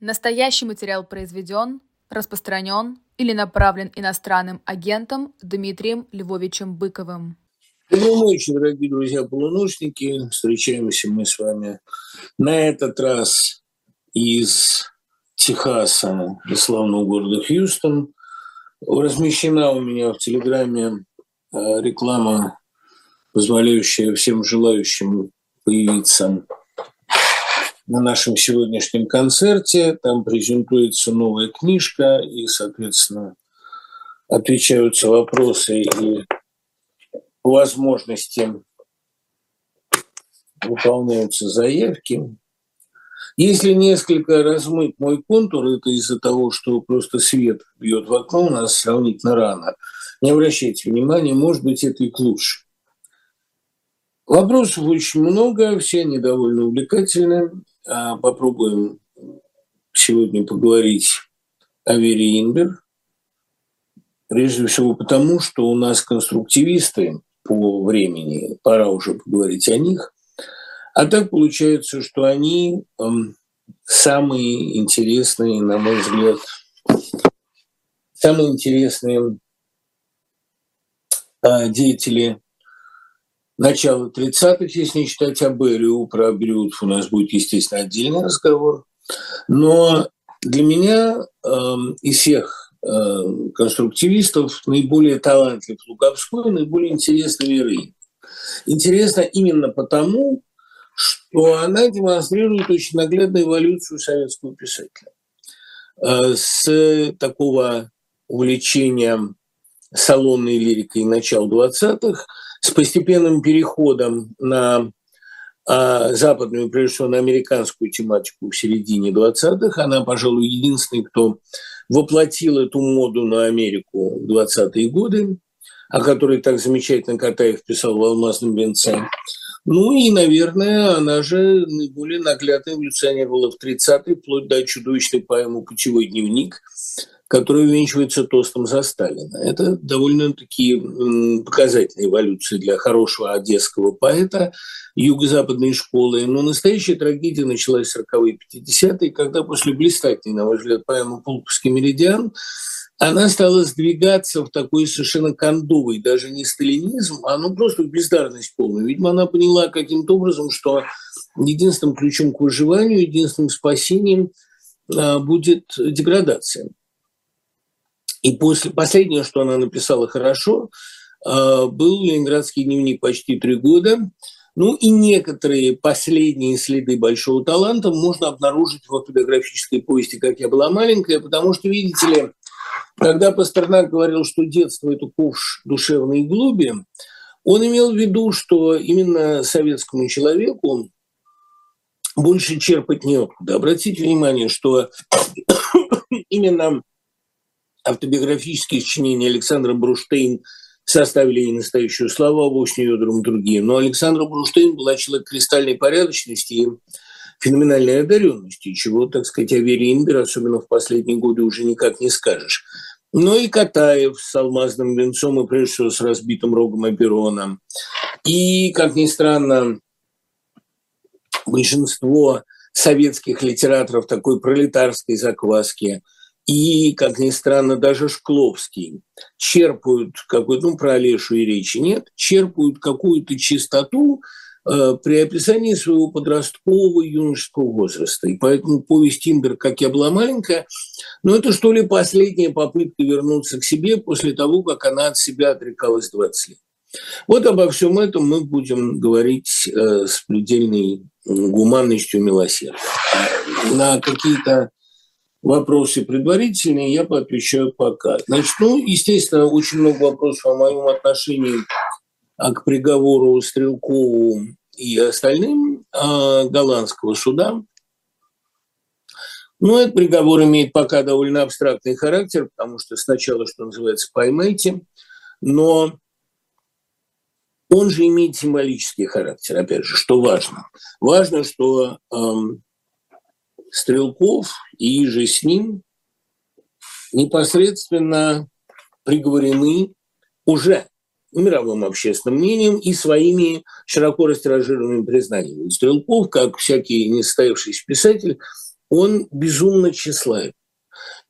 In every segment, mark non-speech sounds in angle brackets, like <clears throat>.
Настоящий материал произведен, распространен или направлен иностранным агентом Дмитрием Львовичем Быковым. Доброй ночи, дорогие друзья полуночники. Встречаемся мы с вами на этот раз из Техаса, из славного города Хьюстон. Размещена у меня в Телеграме э, реклама, позволяющая всем желающим появиться на нашем сегодняшнем концерте. Там презентуется новая книжка и, соответственно, отвечаются вопросы и возможности выполняются заявки. Если несколько размыть мой контур, это из-за того, что просто свет бьет в окно, у нас сравнительно рано. Не обращайте внимания, может быть, это и к лучшему. Вопросов очень много, все они довольно увлекательны. А, попробуем сегодня поговорить о Вере Инбер. Прежде всего потому, что у нас конструктивисты по времени, пора уже поговорить о них. А так получается, что они эм, самые интересные, на мой взгляд, самые интересные э, деятели начала 30-х, если не считать Аберию, про Брюдф у нас будет, естественно, отдельный разговор. Но для меня э, из всех э, конструктивистов наиболее талантлив Луговской, наиболее интересна Веры. Интересно именно потому, что она демонстрирует очень наглядную эволюцию советского писателя. Э, с такого увлечения салонной лирикой начала 20-х – с постепенным переходом на а, западную, прежде всего на американскую тематику в середине 20-х. Она, пожалуй, единственный, кто воплотил эту моду на Америку в 20-е годы, о которой так замечательно Катаев писал в «Алмазном венце». Ну и, наверное, она же наиболее наглядно эволюционировала в 30-е, вплоть до чудовищной поэмы «Путевой дневник», который увенчивается тостом за Сталина. Это довольно-таки показательная эволюция для хорошего одесского поэта юго-западной школы. Но настоящая трагедия началась в 40-е 50-е, когда после блистательной, на мой взгляд, поэмы «Пулковский меридиан» она стала сдвигаться в такой совершенно кондовый, даже не сталинизм, а ну просто бездарность полную. Видимо, она поняла каким-то образом, что единственным ключом к выживанию, единственным спасением а, будет деградация. И после последнее, что она написала хорошо, а, был «Ленинградский дневник» почти три года. Ну и некоторые последние следы большого таланта можно обнаружить в автобиографической повести «Как я была маленькая», потому что, видите ли, когда Пастернак говорил, что детство – это ковш душевной глуби, он имел в виду, что именно советскому человеку больше черпать неоткуда. Обратите внимание, что <coughs> именно автобиографические сочинения Александра Бруштейн составили ей настоящую славу, а вовсе Йодором другие. Но Александра Бруштейн была человек кристальной порядочности и феноменальной одаренности, чего, так сказать, о Вере Инбер, особенно в последние годы, уже никак не скажешь. Но и Катаев с алмазным венцом и, прежде всего, с разбитым рогом Аперона. И, как ни странно, большинство советских литераторов такой пролетарской закваски – и, как ни странно, даже Шкловский черпают какую-то, ну, про Олешу и речи нет, черпают какую-то чистоту э, при описании своего подросткового юношеского возраста. И поэтому повесть Тиндер «Как я была маленькая», ну, это что ли последняя попытка вернуться к себе после того, как она от себя отрекалась 20 лет. Вот обо всем этом мы будем говорить э, с предельной гуманностью и милосердием. На какие-то вопросы предварительные, я поотвечаю пока. Значит, ну, естественно, очень много вопросов о моем отношении а, к приговору Стрелкову и остальным а, голландского суда. Но этот приговор имеет пока довольно абстрактный характер, потому что сначала, что называется, поймайте, но он же имеет символический характер, опять же, что важно. Важно, что эм, Стрелков и же с ним непосредственно приговорены уже мировым общественным мнением и своими широко растиражированными признаниями. Стрелков, как всякий несостоявшийся писатель, он безумно тщеславен.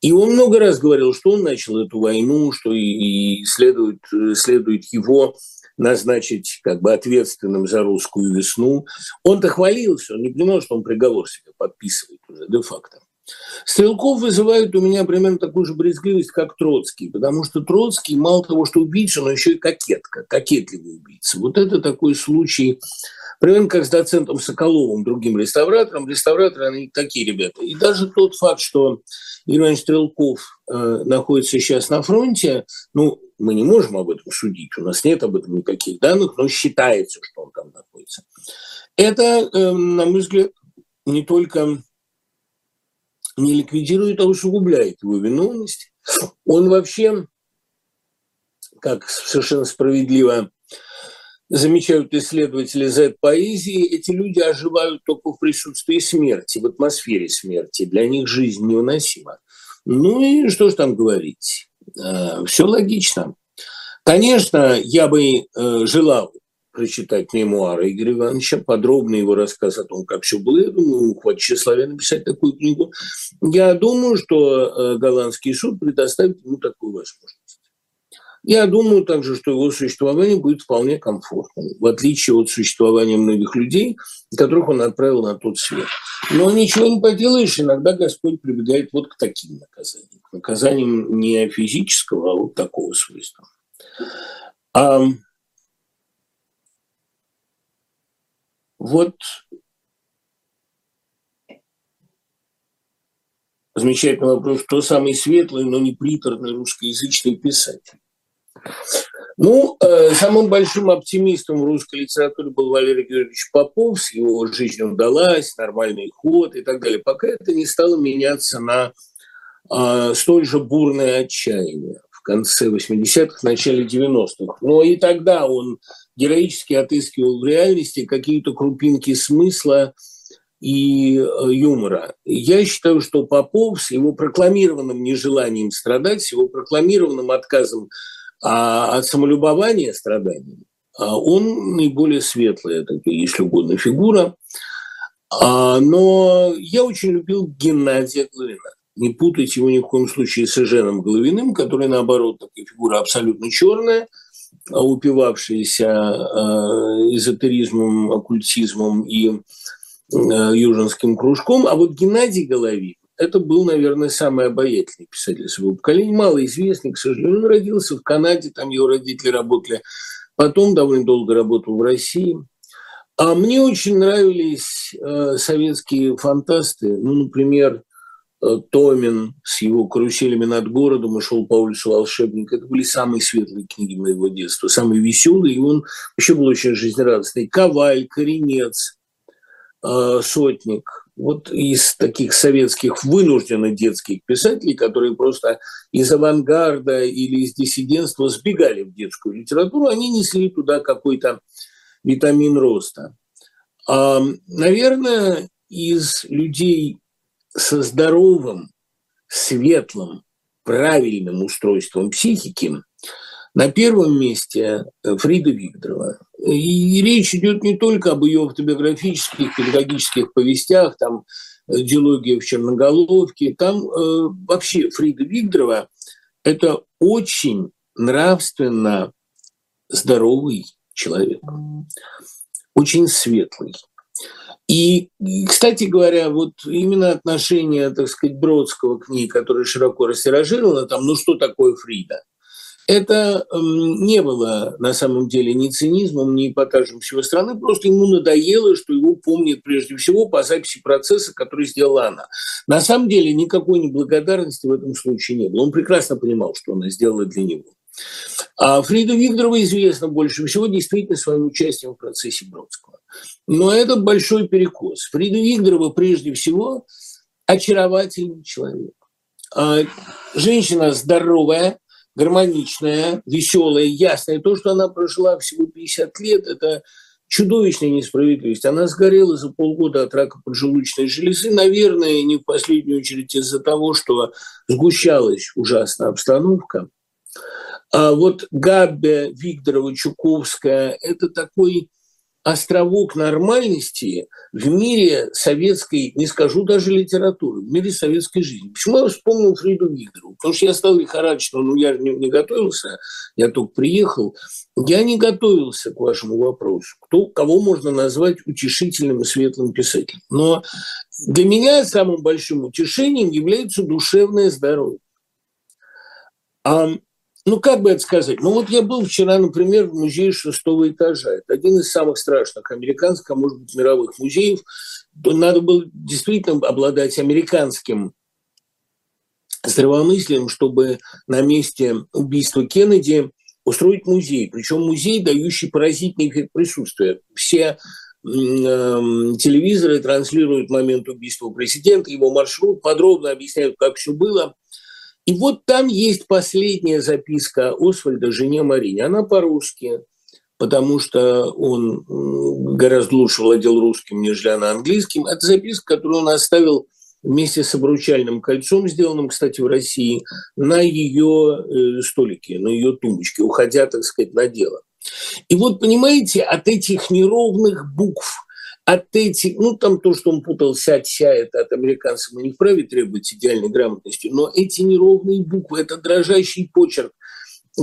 И он много раз говорил, что он начал эту войну, что и следует, следует его назначить как бы ответственным за русскую весну. Он-то хвалился, он не понимал, что он приговор себе подписывает уже де-факто. Стрелков вызывает у меня примерно такую же брезгливость, как Троцкий, потому что Троцкий мало того, что убийца, но еще и кокетка, кокетливый убийца. Вот это такой случай, примерно как с доцентом Соколовым, другим реставратором. Реставраторы, они такие ребята. И даже тот факт, что Иван Стрелков э, находится сейчас на фронте, ну, мы не можем об этом судить, у нас нет об этом никаких данных, но считается, что он там находится. Это, э, на мой взгляд, не только не ликвидирует, а усугубляет его виновность. Он вообще, как совершенно справедливо замечают исследователи Z-поэзии, эти люди оживают только в присутствии смерти, в атмосфере смерти. Для них жизнь невыносима. Ну и что ж там говорить? Э, Все логично. Конечно, я бы э, желал прочитать мемуары Игоря Ивановича, подробный его рассказ о том, как все было. Я думаю, хватит тщеславия написать такую книгу. Я думаю, что э, голландский суд предоставит ему такую возможность. Я думаю также, что его существование будет вполне комфортным, в отличие от существования многих людей, которых он отправил на тот свет. Но ничего не поделаешь, иногда Господь прибегает вот к таким наказаниям. Наказаниям не физического, а вот такого свойства. А вот замечательный вопрос, кто самый светлый, но не приторный русскоязычный писатель? Ну, э, самым большим оптимистом в русской литературе был Валерий Георгиевич Попов, с его жизнь удалась, нормальный ход и так далее, пока это не стало меняться на э, столь же бурное отчаяние в конце 80-х, начале 90-х. Но и тогда он героически отыскивал в реальности какие-то крупинки смысла и э, юмора. Я считаю, что Попов с его прокламированным нежеланием страдать, с его прокламированным отказом а от самолюбования страданий а он наиболее светлая, такая, если угодно, фигура. А, но я очень любил Геннадия Головина. Не путайте его ни в коем случае с Эженом Головиным, который, наоборот, такая фигура абсолютно черная, упивавшаяся эзотеризмом, оккультизмом и южинским кружком. А вот Геннадий Головин это был, наверное, самый обаятельный писатель своего поколения, малоизвестный, к сожалению. Он родился в Канаде, там его родители работали. Потом довольно долго работал в России. А мне очень нравились э, советские фантасты. Ну, например, э, Томин с его каруселями над городом и шел по улице волшебник. Это были самые светлые книги моего детства, самые веселые. И он еще был очень жизнерадостный. Коваль, Коренец, э, Сотник – вот из таких советских вынужденных детских писателей, которые просто из авангарда или из диссидентства сбегали в детскую литературу, они несли туда какой-то витамин роста. А, наверное, из людей со здоровым, светлым, правильным устройством психики на первом месте Фрида Викторова – и речь идет не только об ее автобиографических, педагогических повестях, там «Диалогия в Черноголовке», там э, вообще Фрида Викторова – это очень нравственно здоровый человек, очень светлый. И, кстати говоря, вот именно отношение, так сказать, Бродского к ней, которое широко растиражировано, там, ну что такое Фрида? Это эм, не было на самом деле ни цинизмом, ни эпатажем всего страны, просто ему надоело, что его помнят прежде всего по записи процесса, который сделала она. На самом деле никакой неблагодарности в этом случае не было. Он прекрасно понимал, что она сделала для него. А Фрида Викторова известна больше всего действительно своим участием в процессе Бродского. Но это большой перекос. Фрида Викторова прежде всего очаровательный человек. А женщина здоровая, гармоничная, веселая, ясная. То, что она прожила всего 50 лет, это чудовищная несправедливость. Она сгорела за полгода от рака поджелудочной железы, наверное, не в последнюю очередь из-за того, что сгущалась ужасная обстановка. А вот Габбе, Викторова, Чуковская – это такой островок нормальности в мире советской, не скажу даже литературы, в мире советской жизни. Почему я вспомнил Фриду Викторову? Потому что я стал лихорадочно, ну я не, не готовился, я только приехал. Я не готовился к вашему вопросу. Кто, кого можно назвать утешительным и светлым писателем? Но для меня самым большим утешением является душевное здоровье. Ну, как бы это сказать? Ну, вот я был вчера, например, в музее шестого этажа. Это один из самых страшных американских, а может быть, мировых музеев. Надо было действительно обладать американским здравомыслием, чтобы на месте убийства Кеннеди устроить музей. Причем музей, дающий поразительный эффект присутствия. Все э, телевизоры транслируют момент убийства президента, его маршрут, подробно объясняют, как все было. И вот там есть последняя записка Освальда жене Марине. Она по-русски, потому что он гораздо лучше владел русским, нежели она английским. Это записка, которую он оставил вместе с обручальным кольцом, сделанным, кстати, в России, на ее э, столике, на ее тумбочке, уходя, так сказать, на дело. И вот, понимаете, от этих неровных букв – от этих, ну там то, что он путал сядь, ся, это от американцев мы не вправе требовать идеальной грамотности, но эти неровные буквы, это дрожащий почерк,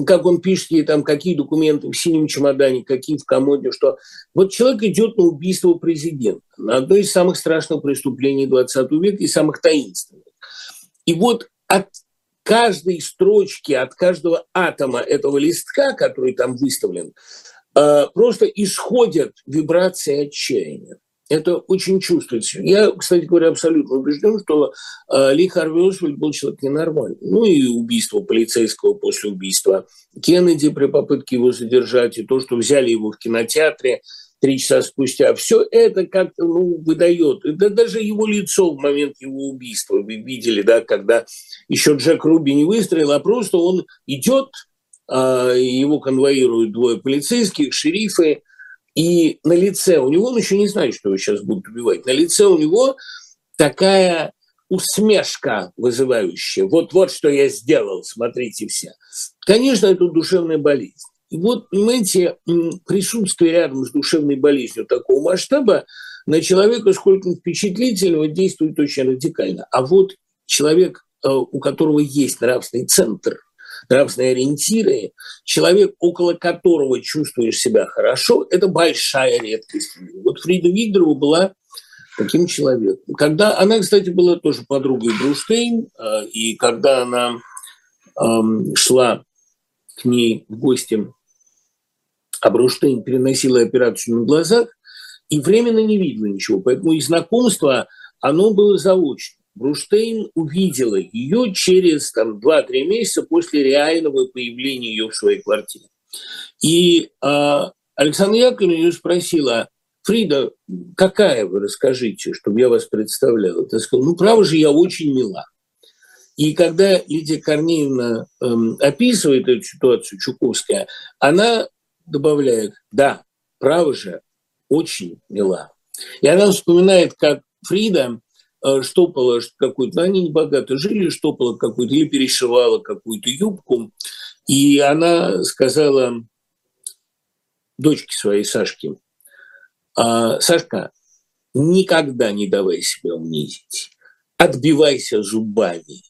как он пишет ей там, какие документы в синем чемодане, какие в комоде, что вот человек идет на убийство президента, на одно из самых страшных преступлений 20 века и самых таинственных. И вот от каждой строчки, от каждого атома этого листка, который там выставлен, просто исходят вибрации отчаяния. Это очень чувствуется. Я, кстати говоря, абсолютно убежден, что э, Ли Харви Освальд был человек ненормальный. Ну и убийство полицейского после убийства Кеннеди при попытке его задержать, и то, что взяли его в кинотеатре три часа спустя. Все это как-то ну, выдает. Да даже его лицо в момент его убийства вы видели, да, когда еще Джек Руби не выстрелил, а просто он идет его конвоируют двое полицейских, шерифы, и на лице у него, он еще не знает, что его сейчас будут убивать, на лице у него такая усмешка вызывающая. Вот, вот что я сделал, смотрите все. Конечно, это душевная болезнь. И вот, понимаете, присутствие рядом с душевной болезнью такого масштаба на человека сколько впечатлительного действует очень радикально. А вот человек, э, у которого есть нравственный центр – нравственные ориентиры, человек, около которого чувствуешь себя хорошо, это большая редкость. Вот Фрида Вигдорова была таким человеком. Когда она, кстати, была тоже подругой Бруштейн, а, и когда она эм, шла к ней в гости, а Бруштейн переносила операцию на глазах, и временно не видно ничего. Поэтому и знакомство, оно было заочно. Бруштейн увидела ее через там, 2-3 месяца после реального появления ее в своей квартире. И э, Александра Яковлевна ее спросила, Фрида, какая вы, расскажите, чтобы я вас представляла. Ты сказала, ну, право же, я очень мила. И когда Лидия Корнеевна эм, описывает эту ситуацию, Чуковская, она добавляет, да, право же, очень мила. И она вспоминает, как Фрида штопала какую-то, они не богато жили, штопала какую-то или перешивала какую-то юбку. И она сказала дочке своей Сашке, «А, Сашка, никогда не давай себя унизить, отбивайся зубами.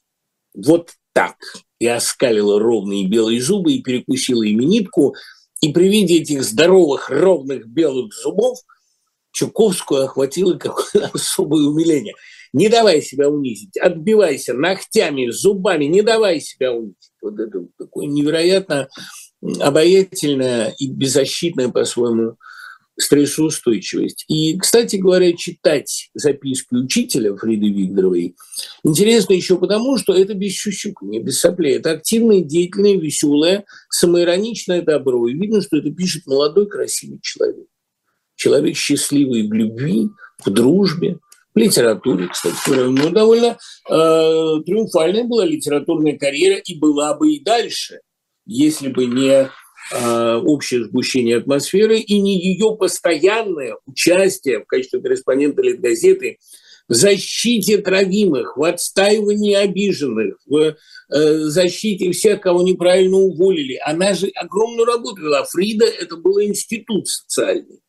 Вот так. И оскалила ровные белые зубы и перекусила ими нитку. И при виде этих здоровых, ровных белых зубов Чуковскую охватило какое-то особое умиление – не давай себя унизить, отбивайся ногтями, зубами, не давай себя унизить. Вот это такое невероятно обаятельная и беззащитная по-своему стрессоустойчивость. И, кстати говоря, читать записки учителя Фриды Викторовой интересно еще потому, что это без не без соплей. Это активное, деятельное, веселое, самоироничное добро. И видно, что это пишет молодой, красивый человек. Человек счастливый в любви, в дружбе, литературе, кстати. У него довольно э, триумфальная была литературная карьера и была бы и дальше, если бы не э, общее сгущение атмосферы и не ее постоянное участие в качестве корреспондента газеты в защите травимых, в отстаивании обиженных, в э, защите всех, кого неправильно уволили. Она же огромную работу вела. Фрида – это был институт социальный.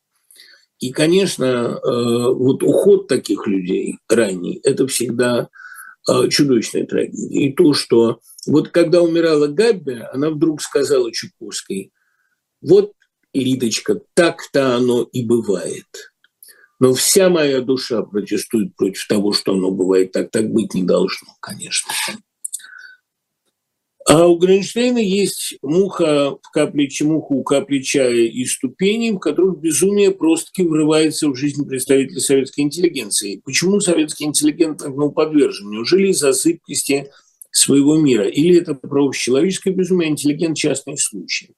И, конечно, э, вот уход таких людей ранний – это всегда э, чудовищная трагедия. И то, что вот когда умирала Габби, она вдруг сказала Чуковской, вот, Лидочка, так-то оно и бывает. Но вся моя душа протестует против того, что оно бывает так. Так быть не должно, конечно. А у Гринштейна есть муха в капле муха у капли чая и ступени, в которых безумие просто-таки врывается в жизнь представителей советской интеллигенции. Почему советский интеллигент этому подвержен? Неужели из-за зыбкости своего мира? Или это про общечеловеческое безумие, а интеллигент – частный случай?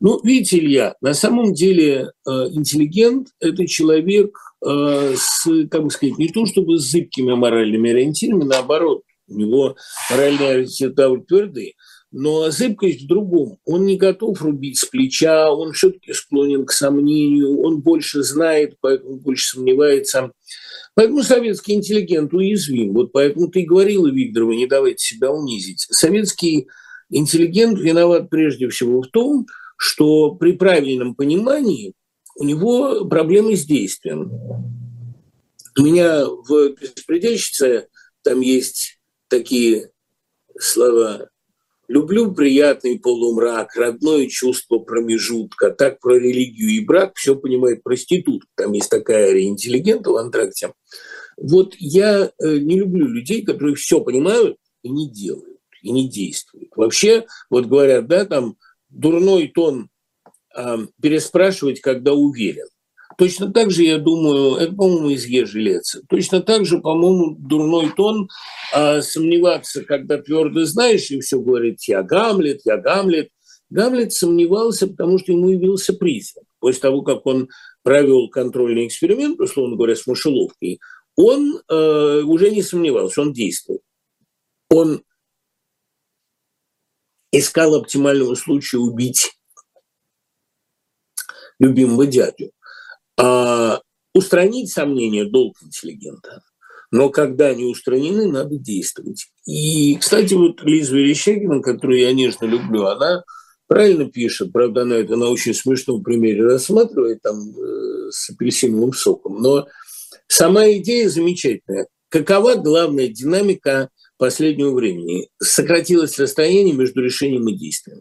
Ну, видите, Илья, на самом деле э, интеллигент – это человек э, с, как бы сказать, не то чтобы с зыбкими моральными ориентирами, наоборот, у него моральные ориентиры твердые, но зыбкость в другом. Он не готов рубить с плеча, он все-таки склонен к сомнению, он больше знает, поэтому больше сомневается. Поэтому советский интеллигент уязвим. Вот поэтому ты говорила, Викторова, не давайте себя унизить. Советский интеллигент виноват прежде всего в том, что при правильном понимании у него проблемы с действием. У меня в «Беспредельщице» там есть такие слова. Люблю приятный полумрак, родное чувство промежутка. Так про религию и брак все понимает проститут. Там есть такая ария интеллигента в антракте. Вот я э, не люблю людей, которые все понимают и не делают, и не действуют. Вообще, вот говорят, да, там дурной тон э, переспрашивать, когда уверен. Точно так же, я думаю, это, по-моему, из Ежелеца. Точно так же, по-моему, дурной тон а, сомневаться, когда твердо знаешь, и все говорит «я Гамлет, я Гамлет». Гамлет сомневался, потому что ему явился признак. После того, как он провел контрольный эксперимент, условно говоря, с мышеловкой, он э, уже не сомневался, он действовал. Он искал оптимального случая убить любимого дядю. А, устранить сомнения – долг интеллигента. Но когда они устранены, надо действовать. И, кстати, вот Лиза Верещагина, которую я нежно люблю, она правильно пишет, правда, она это на очень смешном примере рассматривает, там, э, с апельсиновым соком, но сама идея замечательная. Какова главная динамика последнего времени? Сократилось расстояние между решением и действием.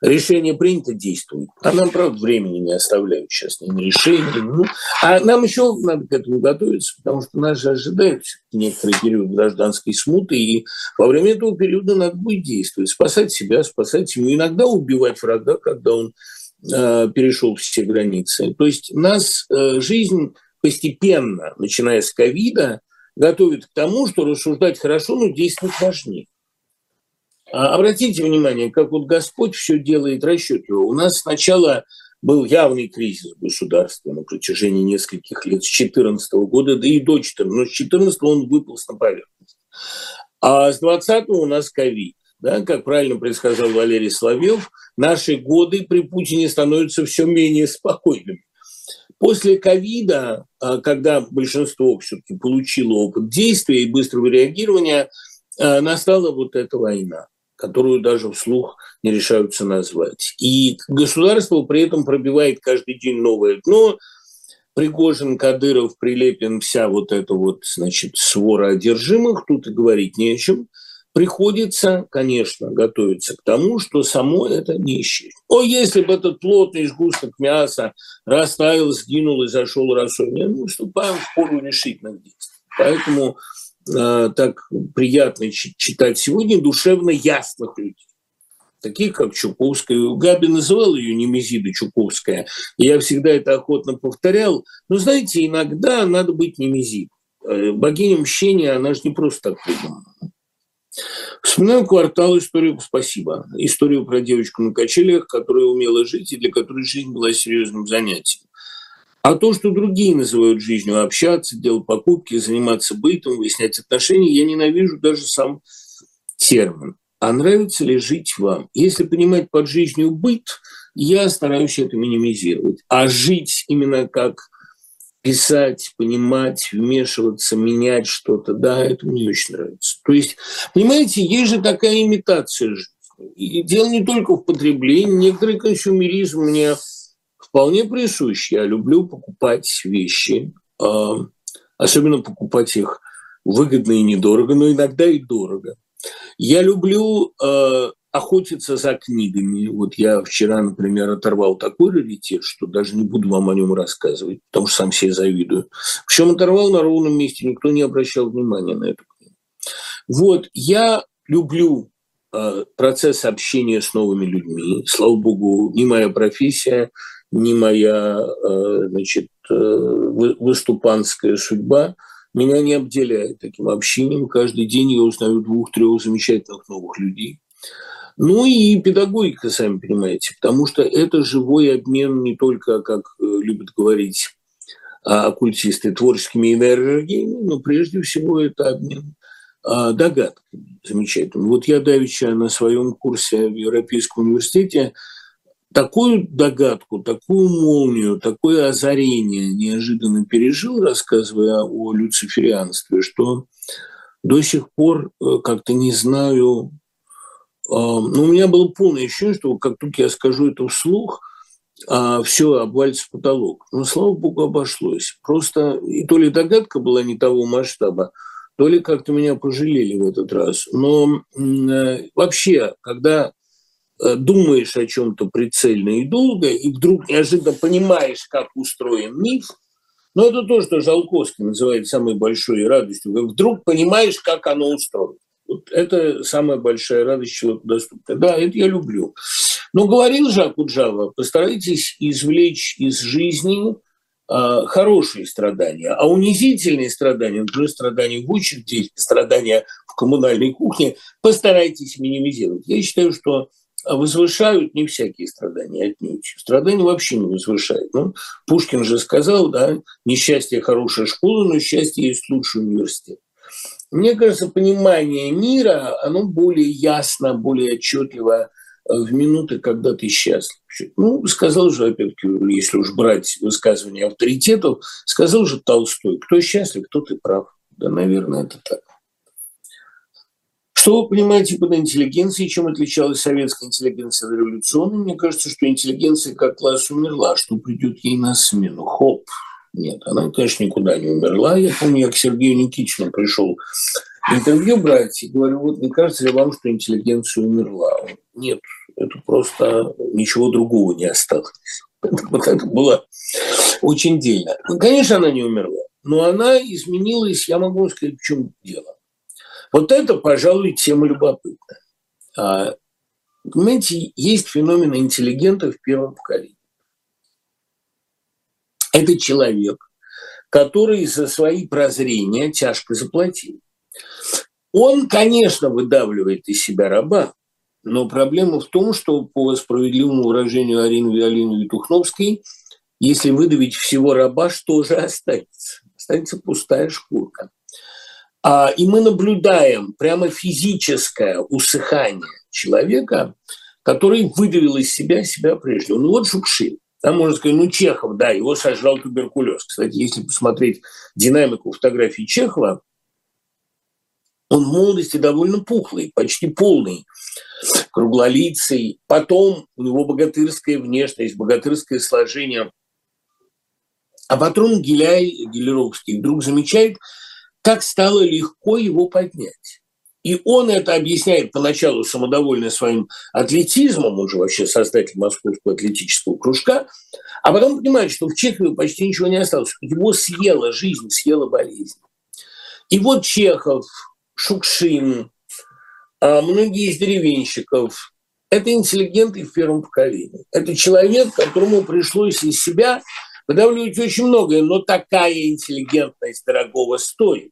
Решение принято, действует. А нам, правда, времени не оставляют сейчас ни на решение. Ну, а нам еще надо к этому готовиться, потому что нас же ожидает некоторый период гражданской смуты, и во время этого периода надо будет действовать, спасать себя, спасать семью, иногда убивать врага, когда он э, перешел все границы. То есть нас э, жизнь постепенно, начиная с ковида, готовит к тому, что рассуждать хорошо, но действовать важнее. А обратите внимание, как вот Господь все делает расчетливо. У нас сначала был явный кризис государства на протяжении нескольких лет, с 2014 года, да и до 2014, но с 2014 он выполз на поверхность. А с 20 у нас ковид. Да, как правильно предсказал Валерий Соловьев, наши годы при Путине становятся все менее спокойными. После ковида, а, когда большинство все-таки получило опыт действия и быстрого реагирования, а, настала вот эта война которую даже вслух не решаются назвать. И государство при этом пробивает каждый день новое дно. Пригожин, Кадыров, Прилепин, вся вот эта вот, значит, свора одержимых, тут и говорить не о чем. Приходится, конечно, готовиться к тому, что само это не исчезнет. О, если бы этот плотный сгусток мяса растаял, сгинул и зашел росой, мы вступаем в пору решительных действий. Поэтому так приятно читать сегодня душевно ясных людей таких как Чуковская. Габи называл ее Немезида Чуковская. Я всегда это охотно повторял. Но знаете, иногда надо быть Немезидой. Э, богиня мщения, она же не просто так придумана. Вспоминаю квартал историю «Спасибо». Историю про девочку на качелях, которая умела жить и для которой жизнь была серьезным занятием. А то, что другие называют жизнью, общаться, делать покупки, заниматься бытом, выяснять отношения, я ненавижу даже сам термин. А нравится ли жить вам? Если понимать под жизнью быт, я стараюсь это минимизировать. А жить именно как писать, понимать, вмешиваться, менять что-то, да, это мне очень нравится. То есть, понимаете, есть же такая имитация жизни. И дело не только в потреблении. Некоторый консюмеризм мне вполне присущ. Я люблю покупать вещи, а, особенно покупать их выгодно и недорого, но иногда и дорого. Я люблю а, охотиться за книгами. Вот я вчера, например, оторвал такой раритет, что даже не буду вам о нем рассказывать, потому что сам себе завидую. Причем оторвал на ровном месте, никто не обращал внимания на эту книгу. Вот, я люблю э, процесс общения с новыми людьми. Слава богу, ни моя профессия, ни моя э, значит, э, выступанская судьба меня не обделяет таким общением. Каждый день я узнаю двух-трех замечательных новых людей. Ну и педагогика, сами понимаете, потому что это живой обмен не только, как э, любят говорить а, оккультисты, творческими энергиями, но прежде всего это обмен а, догадками замечательными. Вот я давеча на своем курсе в Европейском университете такую догадку, такую молнию, такое озарение неожиданно пережил, рассказывая о люциферианстве, что до сих пор э, как-то не знаю, но ну, у меня было полное ощущение, что как только я скажу это вслух, а, все, обвалится потолок. Но, слава богу, обошлось. Просто и то ли догадка была не того масштаба, то ли как-то меня пожалели в этот раз. Но э, вообще, когда э, думаешь о чем-то прицельно и долго, и вдруг неожиданно понимаешь, как устроен миф, но это то, что Жалковский называет самой большой радостью, вдруг понимаешь, как оно устроено. Вот это самая большая радость человеку доступна. Да, это я люблю. Но говорил Жак Уджава, постарайтесь извлечь из жизни э, хорошие страдания, а унизительные страдания, например, страдания в очереди, страдания в коммунальной кухне, постарайтесь минимизировать. Я считаю, что возвышают не всякие страдания отнюдь. Страдания вообще не возвышают. Ну, Пушкин же сказал, да, несчастье – хорошая школа, но счастье есть лучший университет. Мне кажется, понимание мира, оно более ясно, более отчетливо э, в минуты, когда ты счастлив. Ну, сказал же, опять-таки, если уж брать высказывания авторитетов, сказал же Толстой, кто счастлив, тот и прав. Да, наверное, это так. Что вы понимаете под интеллигенцией, чем отличалась советская интеллигенция от революционной? Мне кажется, что интеллигенция как класс умерла, что придет ей на смену. Хоп, нет, она, конечно, никуда не умерла. Я помню, я к Сергею Никитичну пришел интервью брать и говорю, вот не кажется ли вам, что интеллигенция умерла? Нет, это просто ничего другого не осталось. <laughs> Вот это было очень дельно. Ну, конечно, она не умерла, но она изменилась, я могу сказать, в чем дело. Вот это, пожалуй, тема любопытная. А, понимаете, есть феномен интеллигента в первом поколении. Это человек, который за свои прозрения тяжко заплатил. Он, конечно, выдавливает из себя раба, но проблема в том, что по справедливому выражению Арины Виолиновой Тухновской, если выдавить всего раба, что же останется? Останется пустая шкурка. А, и мы наблюдаем прямо физическое усыхание человека, который выдавил из себя себя прежде. Ну вот Шукшин. Там можно сказать, ну, Чехов, да, его сожрал туберкулез. Кстати, если посмотреть динамику фотографий Чехова, он в молодости довольно пухлый, почти полный, круглолицый. Потом у него богатырская внешность, богатырское сложение. А потом Гиляй, Гелеровский вдруг замечает, как стало легко его поднять. И он это объясняет поначалу самодовольно своим атлетизмом, он же вообще создатель Московского атлетического кружка, а потом понимает, что в Чехове почти ничего не осталось. Его съела жизнь, съела болезнь. И вот Чехов, Шукшин, а многие из деревенщиков – это интеллигенты в первом поколении. Это человек, которому пришлось из себя выдавливать очень многое, но такая интеллигентность дорогого стоит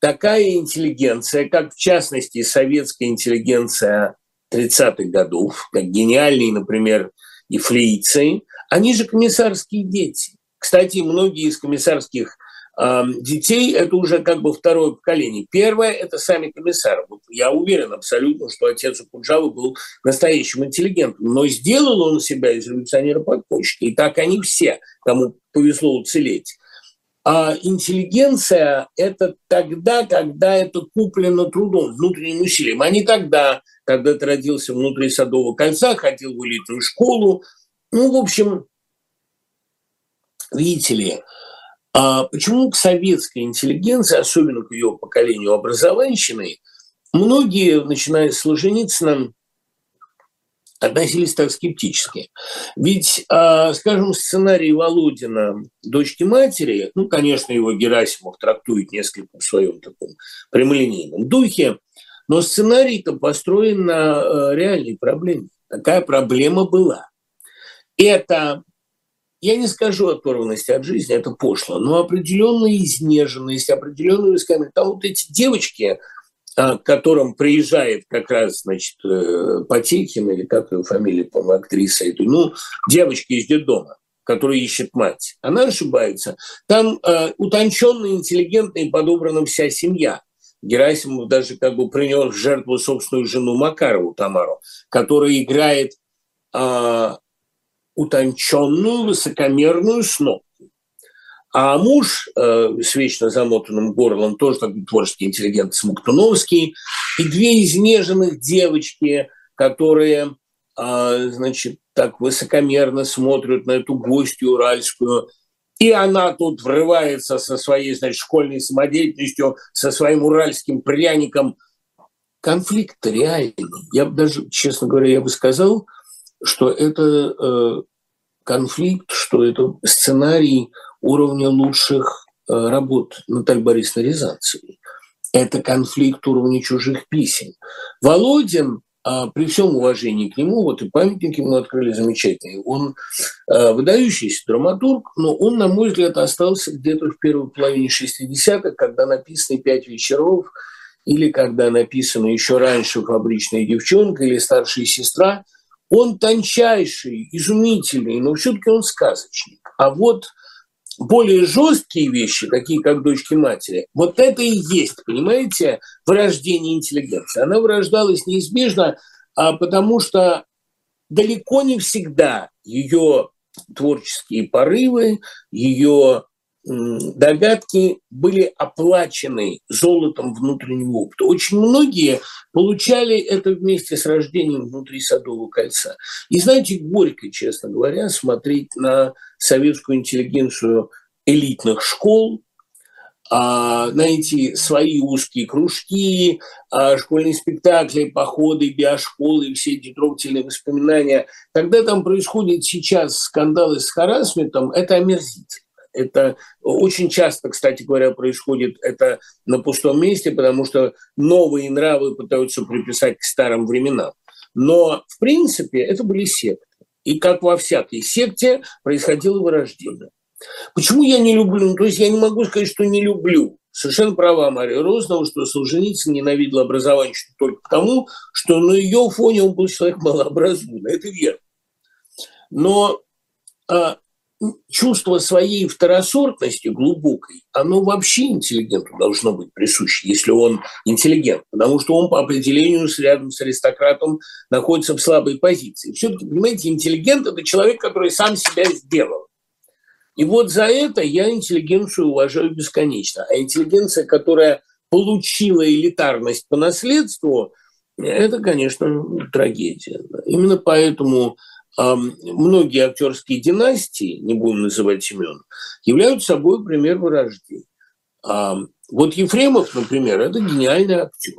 такая интеллигенция, как в частности советская интеллигенция 30-х годов, как гениальные, например, и флейцы, они же комиссарские дети. Кстати, многие из комиссарских детей – это уже как бы второе поколение. Первое – это сами комиссары. Вот я уверен абсолютно, что отец у Куджавы был настоящим интеллигентом, но сделал он себя из революционера-подпольщика. И так они все, кому повезло уцелеть. А интеллигенция – это тогда, когда это куплено трудом, внутренним усилием, а не тогда, когда ты родился внутри Садового кольца, ходил в элитную школу. Ну, в общем, видите ли, почему к советской интеллигенции, особенно к ее поколению образованщины, многие, начиная с Солженицына, относились так скептически. Ведь, а, скажем, сценарий Володина «Дочки матери», ну, конечно, его Герасимов трактует несколько в своем таком прямолинейном духе, но сценарий-то построен на э, реальной проблеме. Такая проблема была. Это, я не скажу оторванность от жизни, это пошло, но определенная изнеженность, определенную искание. Там вот эти девочки, а, к которым приезжает как раз, значит, э, Потехин, или как ее фамилия, по-моему, актриса эту, ну, девочка из детдома, которая ищет мать. Она ошибается. Там э, утонченная, интеллигентная и подобрана вся семья. Герасимов даже как бы принес в жертву собственную жену Макарову Тамару, которая играет э, утонченную, высокомерную снопку. А муж э, с вечно замотанным горлом, тоже такой творческий интеллигент Смоктуновский, и две изнеженных девочки, которые, э, значит, так высокомерно смотрят на эту гостью уральскую, и она тут врывается со своей, значит, школьной самодеятельностью, со своим уральским пряником. Конфликт реальный. Я бы даже, честно говоря, я бы сказал, что это э, конфликт, что это сценарий уровня лучших э, работ Натальи Борисовны Рязанцевой. Это конфликт уровня чужих писем. Володин, а, при всем уважении к нему, вот и памятник ему открыли замечательный, он выдающийся драматург, но он, на мой взгляд, остался где-то в первой половине 60-х, когда написаны «Пять вечеров», или когда написано еще раньше «Фабричная девчонка» или «Старшая сестра», он тончайший, изумительный, но все-таки он сказочник. А вот более жесткие вещи, такие как дочки матери, вот это и есть, понимаете, вырождение интеллигенции. Она вырождалась неизбежно, а потому что далеко не всегда ее творческие порывы, ее догадки были оплачены золотом внутреннего опыта. Очень многие получали это вместе с рождением внутри Садового кольца. И знаете, горько, честно говоря, смотреть на советскую интеллигенцию элитных школ, а, на эти свои узкие кружки, а, школьные спектакли, походы, биошколы, все эти трогательные воспоминания. Когда там происходит сейчас скандалы с харасментом, это омерзительно. Это очень часто, кстати говоря, происходит это на пустом месте, потому что новые нравы пытаются приписать к старым временам. Но, в принципе, это были секты. И как во всякой секте происходило вырождение. Почему я не люблю? Ну, то есть я не могу сказать, что не люблю. Совершенно права Мария Рознова, что Солженицын ненавидел образование только потому, что на ее фоне он был человек малообразованный. Это верно. Но а, чувство своей второсортности глубокой, оно вообще интеллигенту должно быть присуще, если он интеллигент, потому что он по определению рядом с аристократом находится в слабой позиции. Все-таки, понимаете, интеллигент – это человек, который сам себя сделал. И вот за это я интеллигенцию уважаю бесконечно. А интеллигенция, которая получила элитарность по наследству, это, конечно, трагедия. Именно поэтому многие актерские династии, не будем называть имен, являются собой пример вырождения. Вот Ефремов, например, это гениальный актер.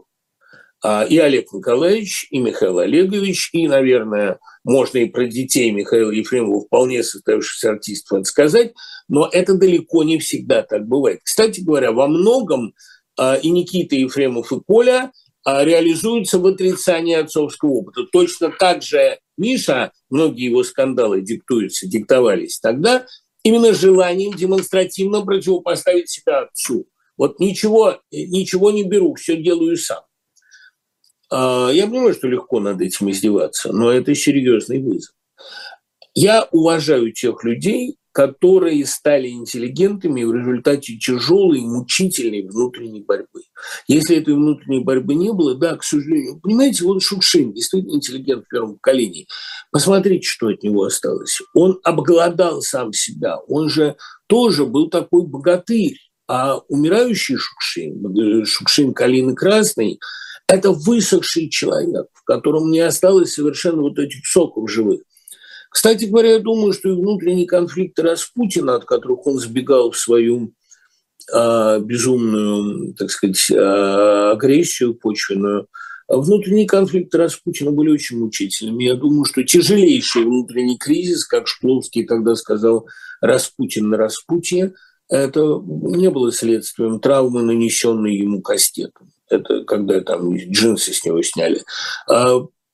А, и Олег Николаевич, и Михаил Олегович, и, наверное, можно и про детей Михаила Ефремова, вполне состоявшихся артистов, сказать, но это далеко не всегда так бывает. Кстати говоря, во многом а, и Никита Ефремов, и Коля а, реализуются в отрицании отцовского опыта. Точно так же Миша, многие его скандалы диктуются, диктовались тогда именно желанием демонстративно противопоставить себя отцу. Вот ничего, ничего не беру, все делаю сам. А, я понимаю, что легко над этим издеваться, но это серьезный вызов. Я уважаю тех людей, которые стали интеллигентами в результате тяжелой, мучительной внутренней борьбы. Если этой внутренней борьбы не было, да, к сожалению. Понимаете, вот Шукшин, действительно интеллигент в первом поколении. Посмотрите, что от него осталось. Он обгладал сам себя. Он же тоже был такой богатырь. А умирающий Шукшин, Шукшин Калины Красный, это высохший человек, в котором не осталось совершенно вот этих соков живых. Кстати говоря, я думаю, что и внутренние конфликты Распутина, от которых он сбегал в свою а, безумную, так сказать, а, агрессию почвенную, а внутренние конфликты Распутина были очень мучительными. Я думаю, что тяжелейший внутренний кризис, как Шкловский тогда сказал, Распутин на Распутье, это не было следствием травмы, нанесенной ему кастетом. Это когда там джинсы с него сняли.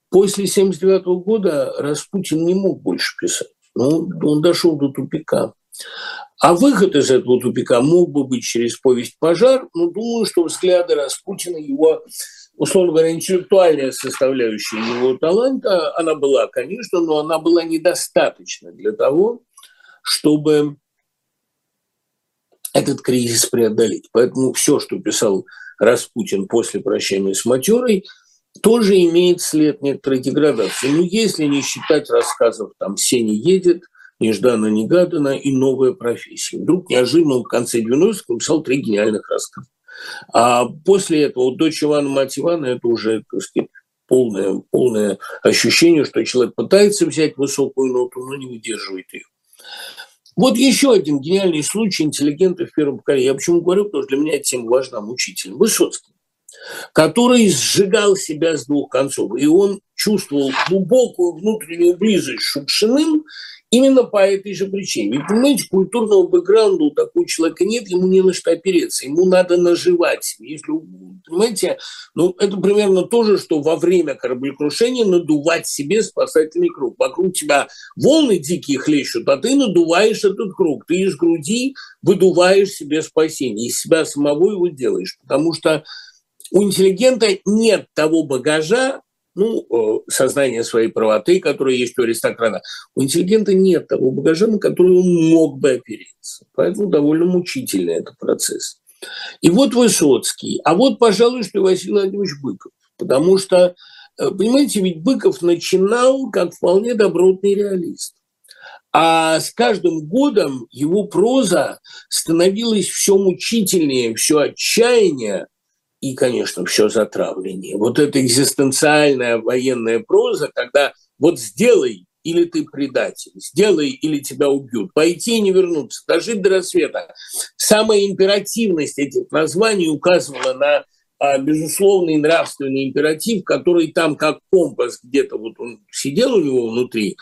После 1979 года Распутин не мог больше писать. Ну, он дошел до тупика. А выход из этого тупика мог бы быть через повесть «Пожар», но думаю, что взгляды Распутина, его, условно говоря, интеллектуальная составляющая его таланта, она была, конечно, но она была недостаточна для того, чтобы этот кризис преодолеть. Поэтому все, что писал Распутин после прощания с матерой, тоже имеет след некоторой деградации. Но если не считать рассказов там «Сеня едет», нежданно-негаданно и новая профессия. Вдруг неожиданно в конце 90-х написал три гениальных рассказа. А после этого «Дочь Ивана, мать Ивана» – это уже, так сказать, полное, полное ощущение, что человек пытается взять высокую ноту, но не выдерживает ее. Вот еще один гениальный случай интеллигента в первом поколении. Я почему говорю, потому что для меня эта тема важна, мучительно. Высоцкий, который сжигал себя с двух концов. И он чувствовал глубокую внутреннюю близость с Шукшиным Именно по этой же причине. Ведь, понимаете, культурного бэкграунда у такого человека нет, ему не на что опереться, ему надо наживать. Если, понимаете, ну, это примерно то же, что во время кораблекрушения надувать себе спасательный круг. Вокруг тебя волны дикие хлещут, а ты надуваешь этот круг. Ты из груди выдуваешь себе спасение, из себя самого его делаешь. Потому что у интеллигента нет того багажа, ну, э, сознание своей правоты, которое есть у аристократа. У интеллигента нет того багажа, на который он мог бы опереться. Поэтому довольно мучительный этот процесс. И вот Высоцкий. А вот, пожалуй, что Василий Владимирович Быков. Потому что, э, понимаете, ведь Быков начинал как вполне добротный реалист. А с каждым годом его проза становилась все мучительнее, все отчаяннее – и, конечно, все затравление. Вот эта экзистенциальная военная проза, когда вот сделай, или ты предатель, сделай, или тебя убьют, пойти и не вернуться, дожить до рассвета. Самая императивность этих названий указывала на а, безусловный нравственный императив, который там как компас где-то вот он сидел у него внутри,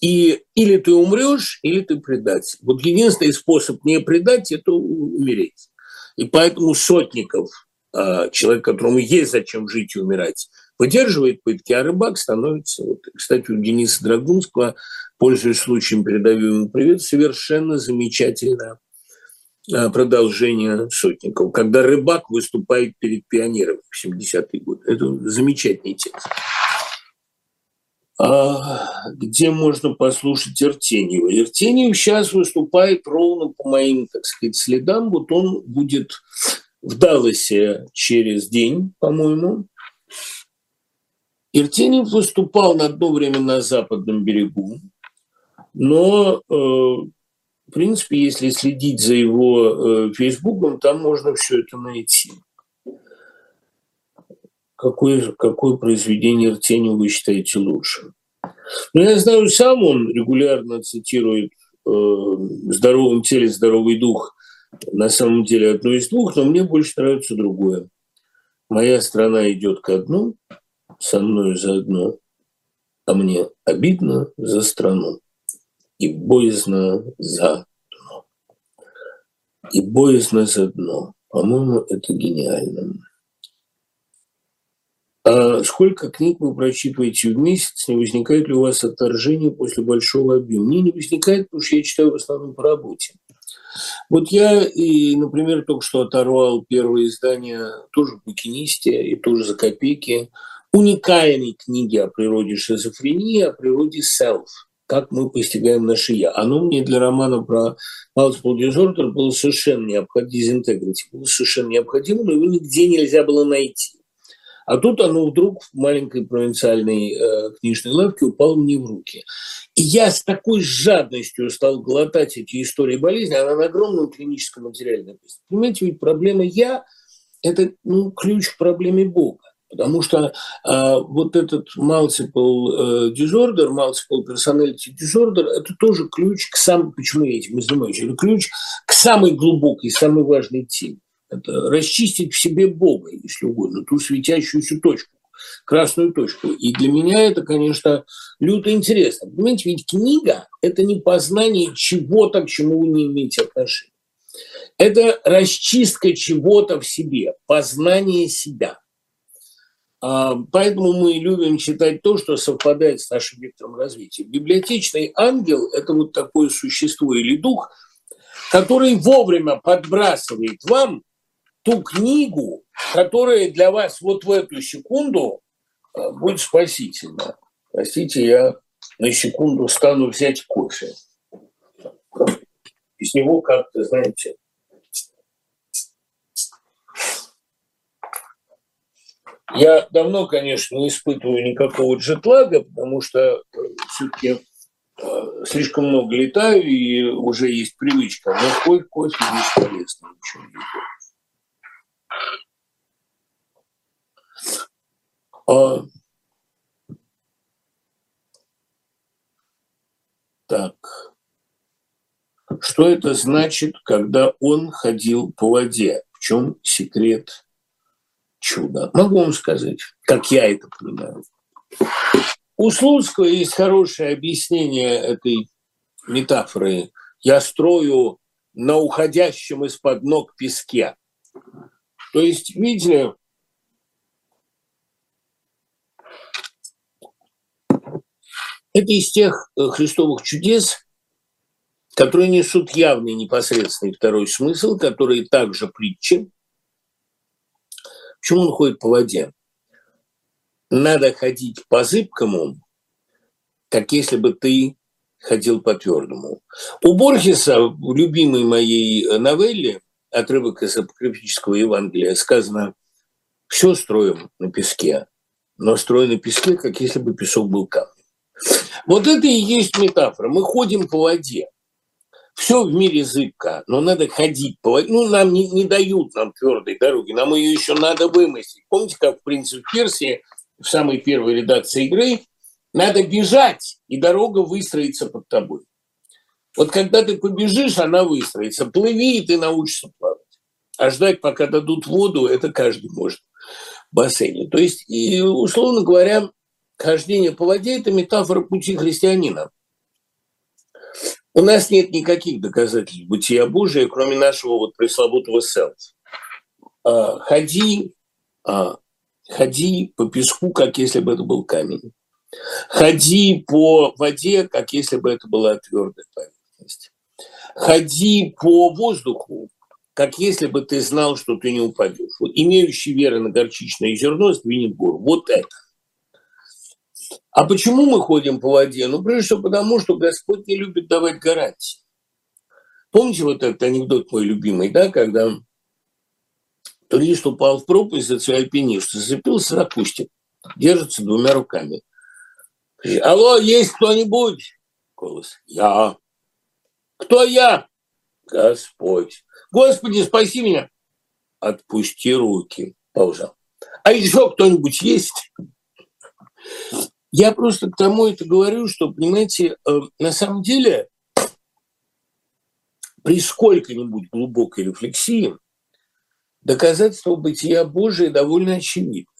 и или ты умрешь, или ты предатель. Вот единственный способ не предать – это умереть. И поэтому Сотников – человек, которому есть зачем жить и умирать, выдерживает пытки, а рыбак становится... Вот, кстати, у Дениса Драгунского, пользуясь случаем, передаю ему привет, совершенно замечательное а, продолжение Сотников, когда рыбак выступает перед пионерами в 70-е годы. Это замечательный текст. А, где можно послушать Иртеньева? Иртеньев сейчас выступает ровно по моим, так сказать, следам. Вот он будет в Далласе через день, по-моему. Иртенев выступал на одно время на западном берегу, но, э, в принципе, если следить за его э, фейсбуком, там можно все это найти. Какое, какое произведение Иртенева вы считаете лучше? Ну, я знаю, сам он регулярно цитирует э, «В здоровом теле здоровый дух» на самом деле одно из двух, но мне больше нравится другое. Моя страна идет ко дну, со мной заодно, а мне обидно за страну и боязно за дно. И боязно за дно. По-моему, это гениально. А сколько книг вы прочитываете в месяц? Не возникает ли у вас отторжение после большого объема? Мне не возникает, потому что я читаю в основном по работе. Вот я и, например, только что оторвал первое издание тоже в букинисте и тоже за копейки уникальной книги о природе шизофрении, о природе self, как мы постигаем наше «я». Оно мне для романа про multiple disorder было совершенно необходимо, дизинтегрити, было совершенно необходимо, но его нигде нельзя было найти. А тут оно вдруг в маленькой провинциальной э, книжной лавке упало мне в руки. И я с такой жадностью стал глотать эти истории болезни, она на огромном клиническом материале написана. Понимаете, ведь проблема «я» – это ну, ключ к проблеме Бога. Потому что э, вот этот multiple э, disorder, multiple personality disorder, это тоже ключ к самому, почему я этим занимаюсь, это ключ к самой глубокой, самой важной теме. Это расчистить в себе Бога, если угодно, ту светящуюся точку, красную точку. И для меня это, конечно, люто интересно. Понимаете, ведь книга – это не познание чего-то, к чему вы не имеете отношения. Это расчистка чего-то в себе, познание себя. А, поэтому мы любим читать то, что совпадает с нашим вектором развития. Библиотечный ангел – это вот такое существо или дух, который вовремя подбрасывает вам ту книгу, которая для вас вот в эту секунду а, будет спасительна. Простите, я на секунду стану взять кофе. Из него как-то, знаете, Я давно, конечно, не испытываю никакого джетлага, потому что э, все-таки э, слишком много летаю, и уже есть привычка. Но кофе, кофе здесь полезно, ничего не а, так. Что это значит, когда он ходил по воде? В чем секрет чудо. Могу вам сказать, как я это понимаю. У Слуцкого есть хорошее объяснение этой метафоры. Я строю на уходящем из-под ног песке. То есть, видите, это из тех э, христовых чудес, которые несут явный непосредственный второй смысл, которые также притчи, Почему он ходит по воде? Надо ходить по зыбкому, как если бы ты ходил по твердому. У Борхеса в любимой моей новелле отрывок из апокрифического Евангелия сказано «Все строим на песке, но строим на песке, как если бы песок был камнем». Вот это и есть метафора. Мы ходим по воде. Все в мире зыбко, но надо ходить по Ну, нам не, не дают нам твердой дороги, нам ее еще надо вымостить. Помните, как в «Принце Персии» в самой первой редакции игры надо бежать, и дорога выстроится под тобой. Вот когда ты побежишь, она выстроится. Плыви, и ты научишься плавать. А ждать, пока дадут воду, это каждый может в бассейне. То есть, и, условно говоря, хождение по воде – это метафора пути христианина. У нас нет никаких доказательств бытия Божия, кроме нашего вот пресловутого селф. А, ходи, а, ходи по песку, как если бы это был камень. Ходи по воде, как если бы это была твердая поверхность. Ходи по воздуху, как если бы ты знал, что ты не упадешь. Имеющий веры на горчичное зерно сдвинет гору. Вот это. А почему мы ходим по воде? Ну, прежде всего потому, что Господь не любит давать гарантии. Помните вот этот анекдот мой любимый, да, когда турист упал в пропасть, за свой альпинист, зацепился за кустик, держится двумя руками. Алло, есть кто-нибудь? Голос. Я. Кто я? Господь. Господи, спаси меня. Отпусти руки. Пауза. А еще кто-нибудь есть? Я просто к тому это говорю, что, понимаете, э, на самом деле при сколько-нибудь глубокой рефлексии доказательство бытия Божия довольно очевидно.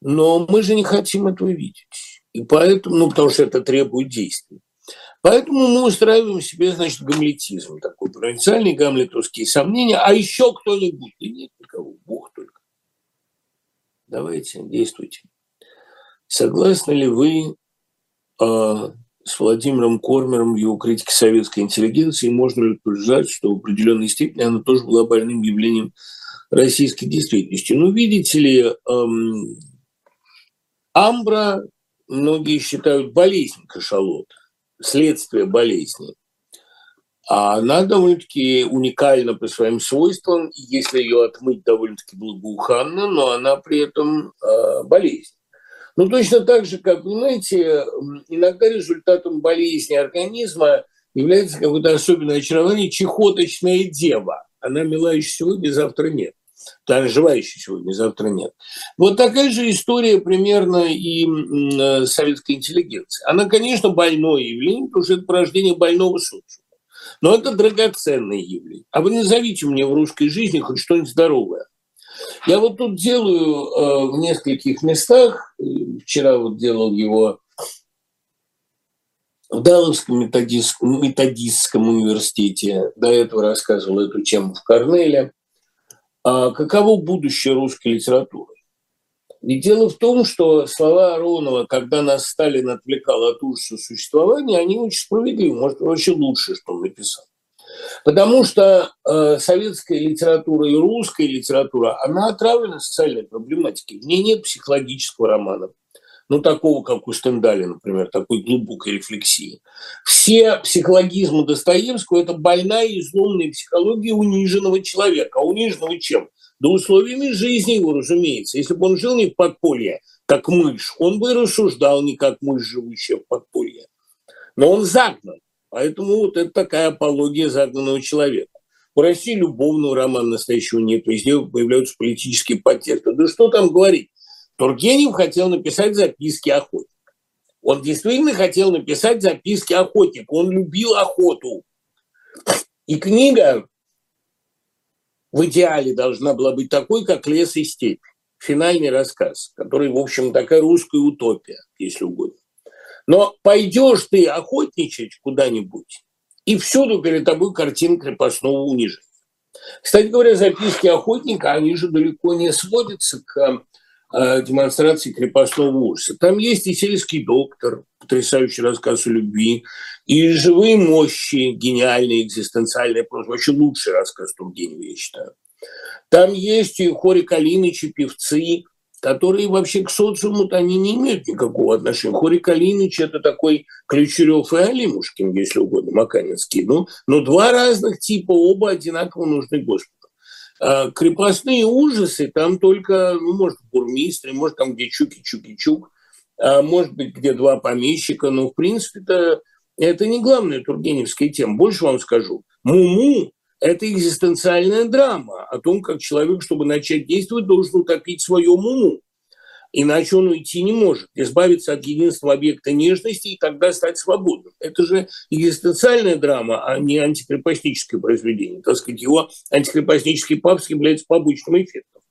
Но мы же не хотим этого видеть. И поэтому, ну, потому что это требует действий. Поэтому мы устраиваем себе, значит, гамлетизм, такой провинциальный гамлетовские сомнения. А еще кто-нибудь? Да нет никого, Бог только. Давайте, действуйте. Согласны ли вы э, с Владимиром Кормером его критике советской интеллигенции? Можно ли утверждать, что в определенной степени она тоже была больным явлением российской действительности? Ну, видите ли, эм, амбра многие считают болезнь кашалота, следствие болезни. А она довольно-таки уникальна по своим свойствам, если ее отмыть довольно-таки благоуханно, но она при этом э, болезнь. Ну, точно так же, как, понимаете, иногда результатом болезни организма является какое-то особенное очарование чехоточная дева. Она мила еще сегодня, завтра нет. Ты оживающий сегодня, завтра нет. Вот такая же история примерно и э, советской интеллигенции. Она, конечно, больное явление, потому что это порождение больного социума. Но это драгоценное явление. А вы назовите мне в русской жизни хоть что-нибудь здоровое. Я вот тут делаю э, в нескольких местах, вчера вот делал его в Далловском методистском, методистском университете, до этого рассказывал эту тему в Корнеле. А каково будущее русской литературы? И дело в том, что слова Аронова, когда нас Сталин отвлекал от ужаса существования, они очень справедливы, может, вообще лучше, что он написал. Потому что э, советская литература и русская литература, она отравлена социальной проблематикой. В ней нет психологического романа ну, такого, как у Стендаля, например, такой глубокой рефлексии. Все психологизмы Достоевского – это больная и изломная психология униженного человека. А униженного чем? Да условиями жизни его, разумеется. Если бы он жил не в подполье, как мышь, он бы рассуждал не как мышь, живущая в подполье. Но он загнан. Поэтому вот это такая апология загнанного человека. В России любовного романа настоящего нет, везде появляются политические подтексты. Да что там говорить? Тургенев хотел написать записки охотника. Он действительно хотел написать записки охотника. Он любил охоту. И книга в идеале должна была быть такой, как «Лес и степь». Финальный рассказ, который, в общем, такая русская утопия, если угодно. Но пойдешь ты охотничать куда-нибудь, и всюду перед тобой картина крепостного унижения. Кстати говоря, записки охотника, они же далеко не сводятся к Э, демонстрации крепостного ужаса. Там есть и сельский доктор, потрясающий рассказ о любви, и живые мощи, гениальный экзистенциальный просто вообще лучший рассказ Тургенева, я считаю. Там есть и Хори Калиныч, и певцы, которые вообще к социуму-то они не имеют никакого отношения. Хори Калиныч – это такой Ключерев и Алимушкин, если угодно, Маканинский. Ну, но два разных типа, оба одинаково нужны Господу. А, крепостные ужасы, там только, ну, может, бурмистры, может, там где чуки-чуки-чук, а может быть, где два помещика, но, в принципе, это, это не главная тургеневская тема. Больше вам скажу. Муму – это экзистенциальная драма о том, как человек, чтобы начать действовать, должен утопить свое муму иначе он уйти не может, избавиться от единства объекта нежности и тогда стать свободным. Это же экзистенциальная драма, а не антикрепостническое произведение. Так сказать, его антикрепостнический папс является побочным эффектом.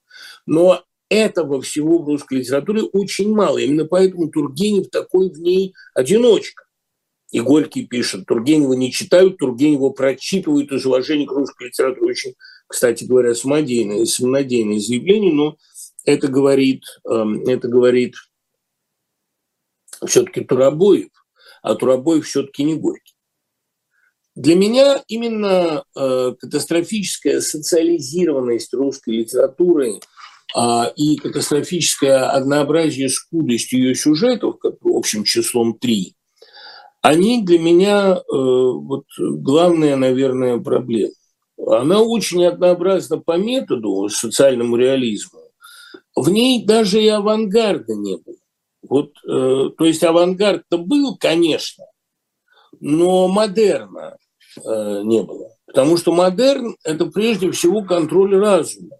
Но этого всего в русской литературе очень мало. Именно поэтому Тургенев такой в ней одиночка. И Горький пишет, Тургенева не читают, Тургенева прочитывают из уважения к русской литературе. Очень, кстати говоря, самодеянное, самонадеянное заявление, но это говорит, эм, это говорит все-таки Турабоев, а Турабоев все-таки не Горький. Для меня именно э, катастрофическая социализированность русской литературы э, и катастрофическое однообразие, скудость ее сюжетов, как общим числом три, они для меня э, вот главная, наверное, проблема. Она очень однообразна по методу социальному реализму, в ней даже и авангарда не было. Вот, э, то есть авангард-то был, конечно, но модерна э, не было. Потому что модерн – это прежде всего контроль разума.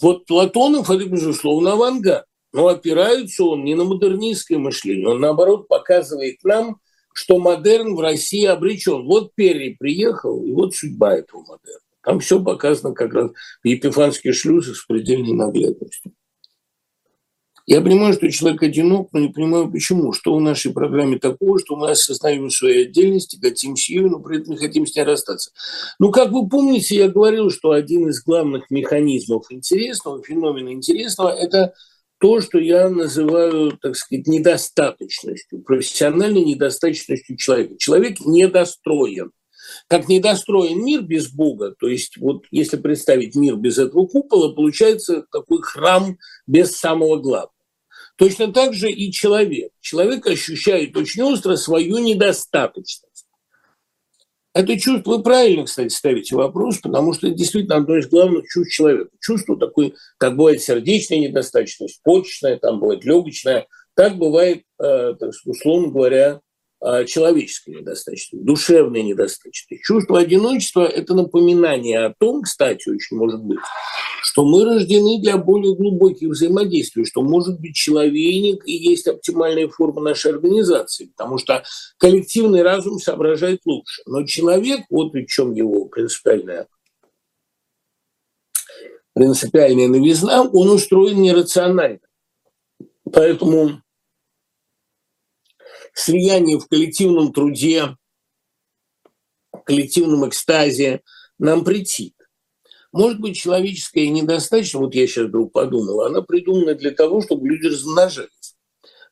Вот Платонов – это, безусловно, авангард. Но опирается он не на модернистское мышление, он, наоборот, показывает нам, что модерн в России обречен. Вот Перри приехал, и вот судьба этого модерна. Там все показано как раз в Епифанских шлюзах с предельной наглядностью. Я понимаю, что человек одинок, но не понимаю, почему. Что в нашей программе такого, что мы осознаем свои отдельности, хотим ее, но при этом не хотим с ней расстаться. Ну, как вы помните, я говорил, что один из главных механизмов интересного, феномена интересного – это то, что я называю, так сказать, недостаточностью, профессиональной недостаточностью человека. Человек недостроен – как недостроен мир без Бога, то есть вот если представить мир без этого купола, получается такой храм без самого главного. Точно так же и человек. Человек ощущает очень остро свою недостаточность. Это чувство, вы правильно, кстати, ставите вопрос, потому что это действительно одно из главных чувств человека. Чувство такое, как бывает сердечная недостаточность, почечная, там бывает легочная, так бывает, э, условно говоря, а, человеческой недостаточности, душевной недостаточности. Чувство одиночества – это напоминание о том, кстати, очень может быть, что мы рождены для более глубоких взаимодействий, что, может быть, человейник и есть оптимальная форма нашей организации, потому что коллективный разум соображает лучше. Но человек, вот в чем его принципиальная принципиальная новизна, он устроен нерационально. Поэтому слияние в коллективном труде, коллективном экстазе нам претит. Может быть, человеческая недостаточно, вот я сейчас вдруг подумал, она придумана для того, чтобы люди размножались.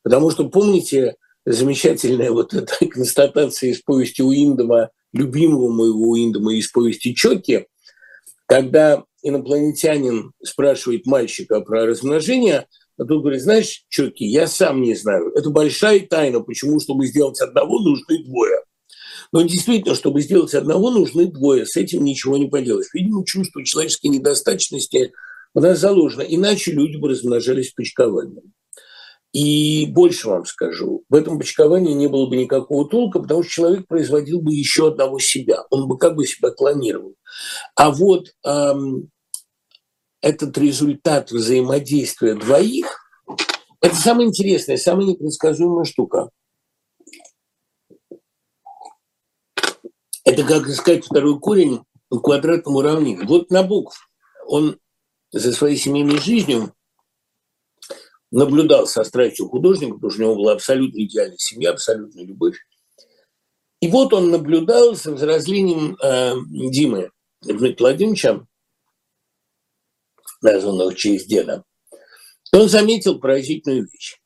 Потому что, помните, замечательная вот эта <laughs> констатация из повести Уиндома, любимого моего Уиндома из повести Чоки, когда инопланетянин спрашивает мальчика про размножение – а тут говорит, знаешь, Чоки, я сам не знаю. Это большая тайна, почему, чтобы сделать одного, нужны двое. Но действительно, чтобы сделать одного, нужны двое. С этим ничего не поделаешь. Видимо, чувство человеческой недостаточности у нас заложено. Иначе люди бы размножались почкованием. И больше вам скажу, в этом почковании не было бы никакого толка, потому что человек производил бы еще одного себя, он бы как бы себя клонировал. А вот эм, этот результат взаимодействия двоих, это самая интересная, самая непредсказуемая штука. Это как искать второй корень в квадратном уравнении. Вот Набоков, он за своей семейной жизнью наблюдал со страстью художника, потому что у него была абсолютно идеальная семья, абсолютная любовь. И вот он наблюдал с взрослением э, Димы Дмитрия Владимировича, названного в честь деда, он заметил поразительную вещь.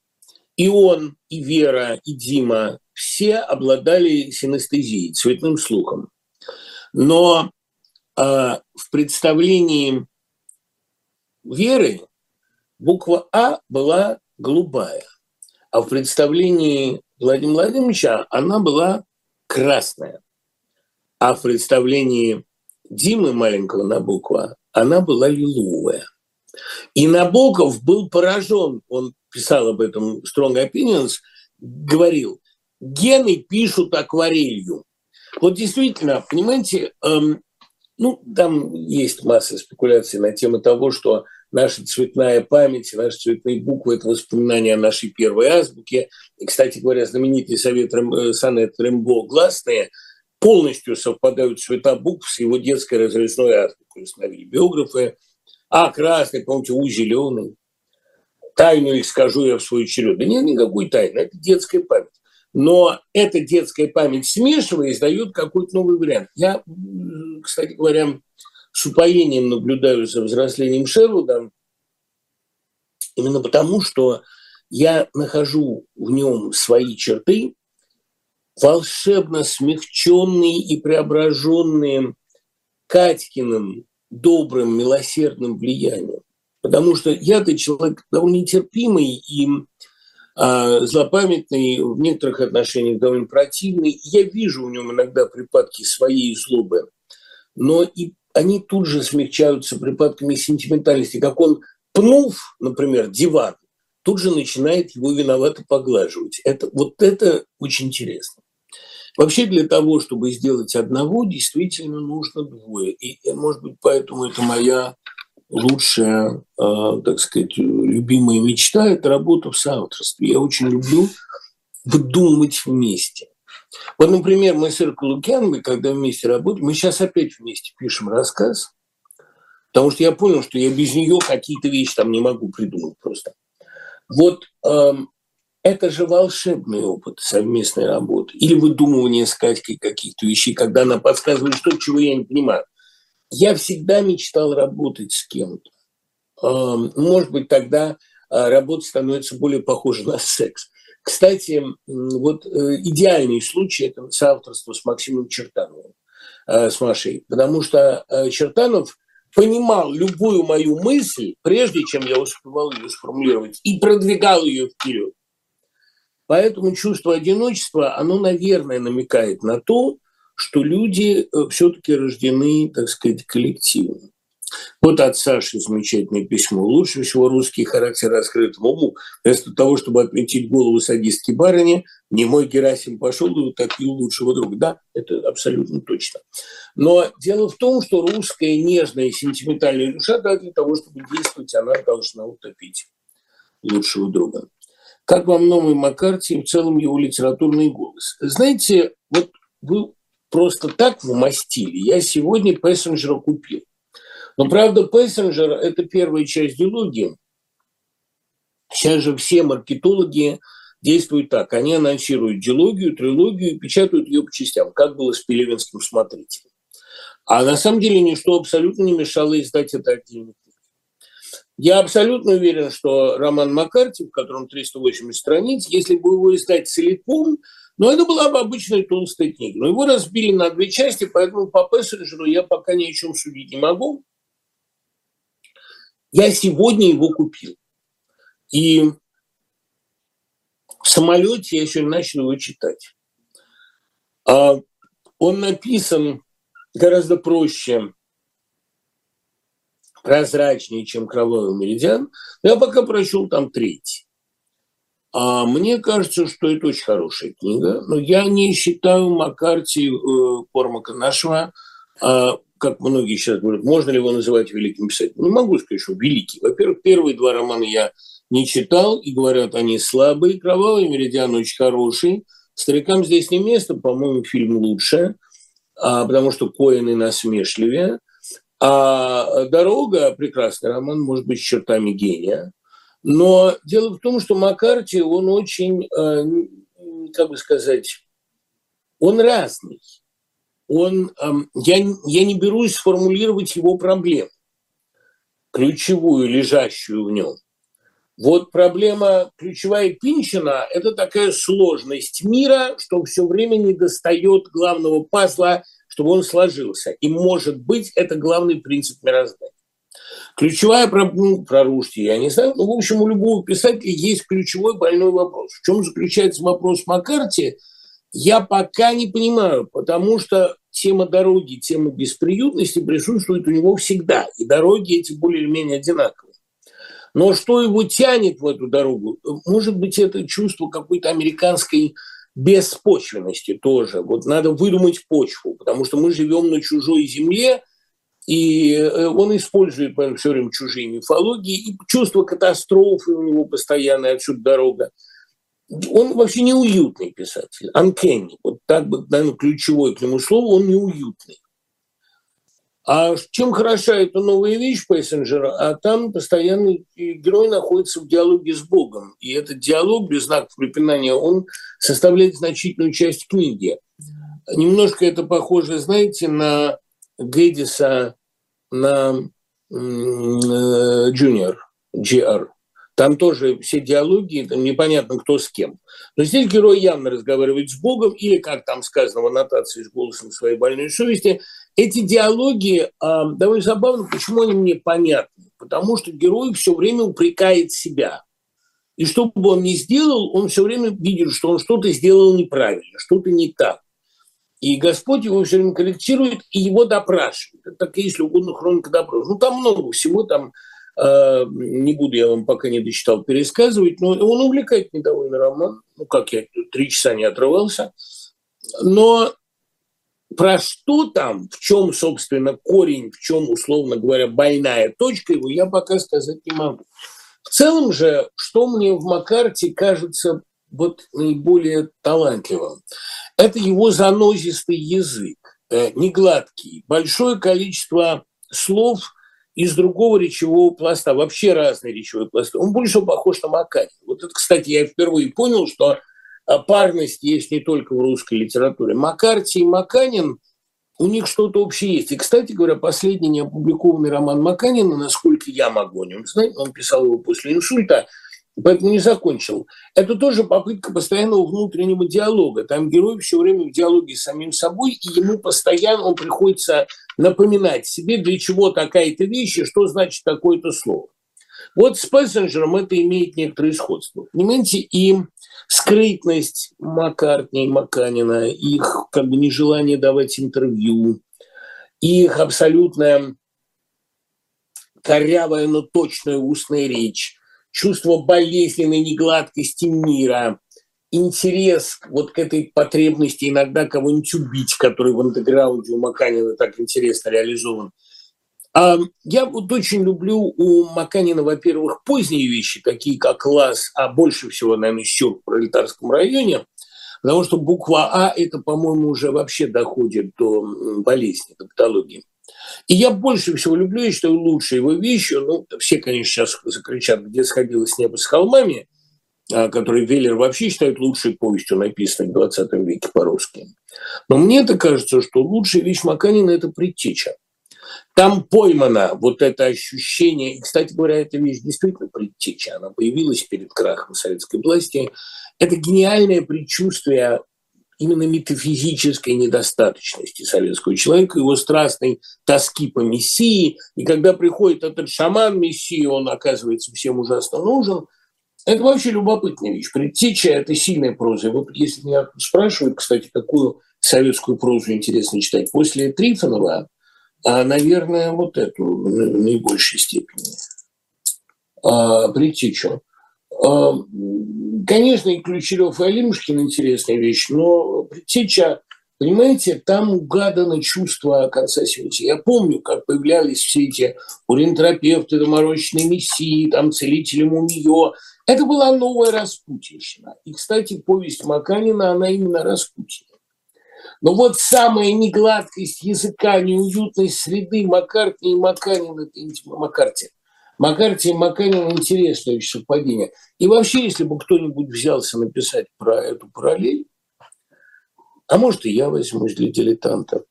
И он, и Вера, и Дима все обладали синестезией, цветным слухом. Но э, в представлении Веры буква А была голубая, а в представлении Владимира Владимировича она была красная. А в представлении Димы маленького на букву А она была лиловая. И Набоков был поражен, он писал об этом Strong Opinions, говорил, гены пишут акварелью. Вот действительно, понимаете, эм, ну, там есть масса спекуляций на тему того, что наша цветная память, наши цветные буквы – это воспоминания о нашей первой азбуке. И, кстати говоря, знаменитый совет Рэм, э, сонет Рембо «Гласные» полностью совпадают цвета букв с его детской разрезной азбукой, установили биографы. А, красный, помните, У зеленый. Тайну их скажу я в свою черед. Да нет никакой тайны, это детская память. Но эта детская память, смешиваясь, дает какой-то новый вариант. Я, кстати говоря, с упоением наблюдаю за взрослением Шервуда, именно потому, что я нахожу в нем свои черты, волшебно смягченные и преображенные Катькиным добрым, милосердным влиянием. Потому что я-то человек довольно нетерпимый и а, злопамятный, в некоторых отношениях довольно противный. Я вижу в нем иногда припадки своей злобы, но и они тут же смягчаются припадками сентиментальности. Как он, пнув, например, диван, тут же начинает его виновато поглаживать. Это, вот это очень интересно. Вообще для того, чтобы сделать одного, действительно нужно двое. И, может быть, поэтому это моя лучшая, э, так сказать, любимая мечта – это работа в соавторстве. Я очень люблю выдумывать вместе. Вот, например, мы с Иркой Лукьяновой, когда вместе работаем, мы сейчас опять вместе пишем рассказ, потому что я понял, что я без нее какие-то вещи там не могу придумать просто. Вот эм, это же волшебный опыт совместной работы. Или выдумывание с Катькой каких-то вещей, когда она подсказывает что-то, чего я не понимаю. Я всегда мечтал работать с кем-то. Может быть, тогда а, работа становится более похожа на секс. Кстати, вот э, идеальный случай – это соавторство с Максимом Чертановым, э, с Машей. Потому что э, Чертанов понимал любую мою мысль, прежде чем я успевал ее сформулировать, и продвигал ее вперед. Поэтому чувство одиночества, оно, наверное, намекает на то, что люди э, все-таки рождены, так сказать, коллективно. Вот от Саши замечательное письмо. Лучше всего русский характер раскрытому уму. Вместо того, чтобы отметить голову садистки барыни, не мой Герасим пошел и утопил лучшего друга. Да, это абсолютно точно. Но дело в том, что русская нежная сентиментальная душа, да, для того, чтобы действовать, она должна утопить лучшего друга. Как вам новый Маккарти и в целом его литературный голос? Знаете, вот вы просто так вмастили. Я сегодня пассенджера купил. Но, правда, Пессенджер – это первая часть диалогии. Сейчас же все маркетологи действуют так. Они анонсируют диалогию, трилогию и печатают ее по частям, как было с Пелевинским смотрителем. А на самом деле ничто абсолютно не мешало издать это отдельно. Я абсолютно уверен, что роман Маккарти, в котором 380 страниц, если бы его издать целиком, но это была бы обычная толстая книга. Но его разбили на две части, поэтому по Пессенджеру я пока ни о чем судить не могу. Я сегодня его купил. И в самолете я еще начал его читать. А он написан гораздо проще, прозрачнее, чем «Кровавый меридиан». Я пока прочел там третий. А мне кажется, что это очень хорошая книга. Но я не считаю Маккарти э, Кормака нашего э, как многие сейчас говорят, можно ли его называть великим писателем? Не могу сказать, что великий. Во-первых, первые два романа я не читал, и говорят, они слабые. «Кровавый меридиан» очень хороший. «Старикам здесь не место», по-моему, фильм лучше, а, потому что Коины насмешливее. А «Дорога» – прекрасный роман, может быть, чертами гения. Но дело в том, что Маккарти, он очень, э, как бы сказать, он разный он, я, я не берусь сформулировать его проблему, ключевую, лежащую в нем. Вот проблема ключевая Пинчина – это такая сложность мира, что все время не достает главного пазла, чтобы он сложился. И, может быть, это главный принцип мироздания. Ключевая про, ну, про Рушти, я не знаю, ну, в общем, у любого писателя есть ключевой больной вопрос. В чем заключается вопрос Маккарти – я пока не понимаю, потому что тема дороги, тема бесприютности присутствует у него всегда. И дороги эти более или менее одинаковые. Но что его тянет в эту дорогу? Может быть, это чувство какой-то американской беспочвенности тоже. Вот надо выдумать почву, потому что мы живем на чужой земле, и э, он использует все время чужие мифологии, и чувство катастрофы у него постоянно, отсюда дорога он вообще неуютный писатель, uncanny. Вот так бы, наверное, ключевое к нему слово, он неуютный. А чем хороша эта новая вещь Пессенджера? А там постоянный герой находится в диалоге с Богом. И этот диалог без знаков препинания, он составляет значительную часть книги. Немножко это похоже, знаете, на Гэдиса, на Джуниор, э, GR. Там тоже все диалоги, там непонятно, кто с кем. Но здесь герой явно разговаривает с Богом, или, как там сказано в аннотации с голосом своей больной совести. Эти диалоги э, довольно забавно. Почему они мне понятны? Потому что герой все время упрекает себя. И что бы он ни сделал, он все время видит, что он что-то сделал неправильно, что-то не так. И Господь его все время корректирует и его допрашивает. Это так, если угодно, хроника допроса. Ну, там много всего, там Э, не буду я вам пока не дочитал пересказывать, но он увлекательный довольно роман. Ну, как я три часа не отрывался. Но про что там, в чем, собственно, корень, в чем, условно говоря, больная точка его, я пока сказать не могу. В целом же, что мне в Маккарте кажется вот наиболее талантливым, это его занозистый язык, э, негладкий, большое количество слов – из другого речевого пласта, вообще разные речевые пласты. Он больше похож на Макарина. Вот это, кстати, я впервые понял, что парность есть не только в русской литературе. Макарти и Маканин, у них что-то общее есть. И, кстати говоря, последний неопубликованный роман Маканина, насколько я могу о нем знать, он писал его после инсульта, поэтому не закончил. Это тоже попытка постоянного внутреннего диалога. Там герой все время в диалоге с самим собой, и ему постоянно он приходится напоминать себе, для чего такая-то вещь и что значит такое-то слово. Вот с Пессенджером это имеет некоторое сходство. Понимаете, и скрытность Маккартни и Маканина, их как бы нежелание давать интервью, их абсолютная корявая, но точная устная речь, чувство болезненной негладкости мира, интерес вот к этой потребности иногда кого-нибудь убить, который в андеграунде у Маканина так интересно реализован. Я вот очень люблю у Маканина, во-первых, поздние вещи, такие как «Лаз», а больше всего, наверное, «Сюр» в пролетарском районе, потому что буква «А» – это, по-моему, уже вообще доходит до болезни, до патологии. И я больше всего люблю, и считаю, лучшей его вещью, ну, все, конечно, сейчас закричат, где сходило с неба с холмами, а, который Веллер вообще считает лучшей повестью, написанной в 20 веке по-русски. Но мне это кажется, что лучшая вещь Маканина – это предтеча. Там поймано вот это ощущение, и, кстати говоря, эта вещь действительно предтеча, она появилась перед крахом советской власти. Это гениальное предчувствие именно метафизической недостаточности советского человека, его страстной тоски по Мессии. И когда приходит этот шаман Мессии, он оказывается всем ужасно нужен. Это вообще любопытная вещь. Предтеча – это сильная проза. Вот если меня спрашивают, кстати, какую советскую прозу интересно читать, после Трифонова, а, наверное, вот эту в наибольшей степени. А, предтечу. А, конечно, и Ключерев, и Алимушкин интересная вещь, но предтеча, понимаете, там угадано чувство конца света. Я помню, как появлялись все эти уринтерапевты, доморощенные мессии, там целители мумиё. Это была новая Распутинщина. И, кстати, повесть Маканина, она именно Распутина. Но вот самая негладкость языка, неуютность среды Маккартни и Маканин – это Маккарти. Маккарти и Маканин – интересное совпадение. И вообще, если бы кто-нибудь взялся написать про эту параллель, а может, и я возьмусь для дилетанта,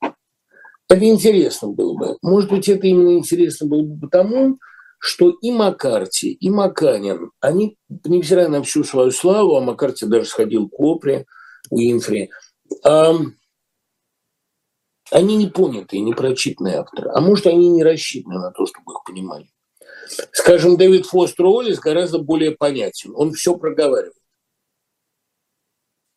это интересно было бы. Может быть, это именно интересно было бы потому, что и Маккарти, и Маканин, они, невзирая на всю свою славу, а Маккарти даже сходил к Опре, у Инфри, они не понятые, не прочитанные авторы. А может, они не рассчитаны на то, чтобы их понимали. Скажем, Дэвид Фостер Уоллес гораздо более понятен. Он все проговаривает.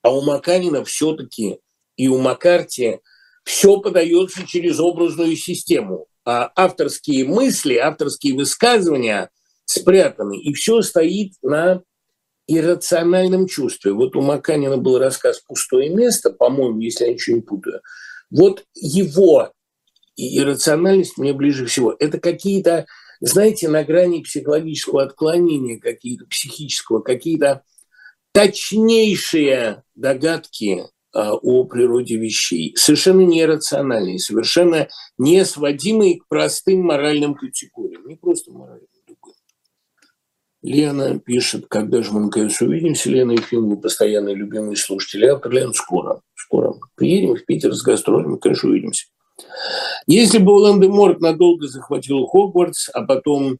А у Маканина все-таки и у Маккарти все подается через образную систему. А авторские мысли, авторские высказывания спрятаны, и все стоит на иррациональном чувстве. Вот у Маканина был рассказ «Пустое место», по-моему, если я ничего не путаю. Вот его иррациональность мне ближе всего. Это какие-то знаете, на грани психологического отклонения, какие-то психического, какие-то точнейшие догадки а, о природе вещей, совершенно нерациональные, совершенно не сводимые к простым моральным категориям, не просто моральным. Лена пишет, когда же мы наконец увидимся, Лена мы постоянные любимые слушатели. Автор Лена, скоро, скоро. Приедем в Питер с гастролями, конечно, увидимся. Если бы Волан-де-Морт надолго захватил Хогвартс, а потом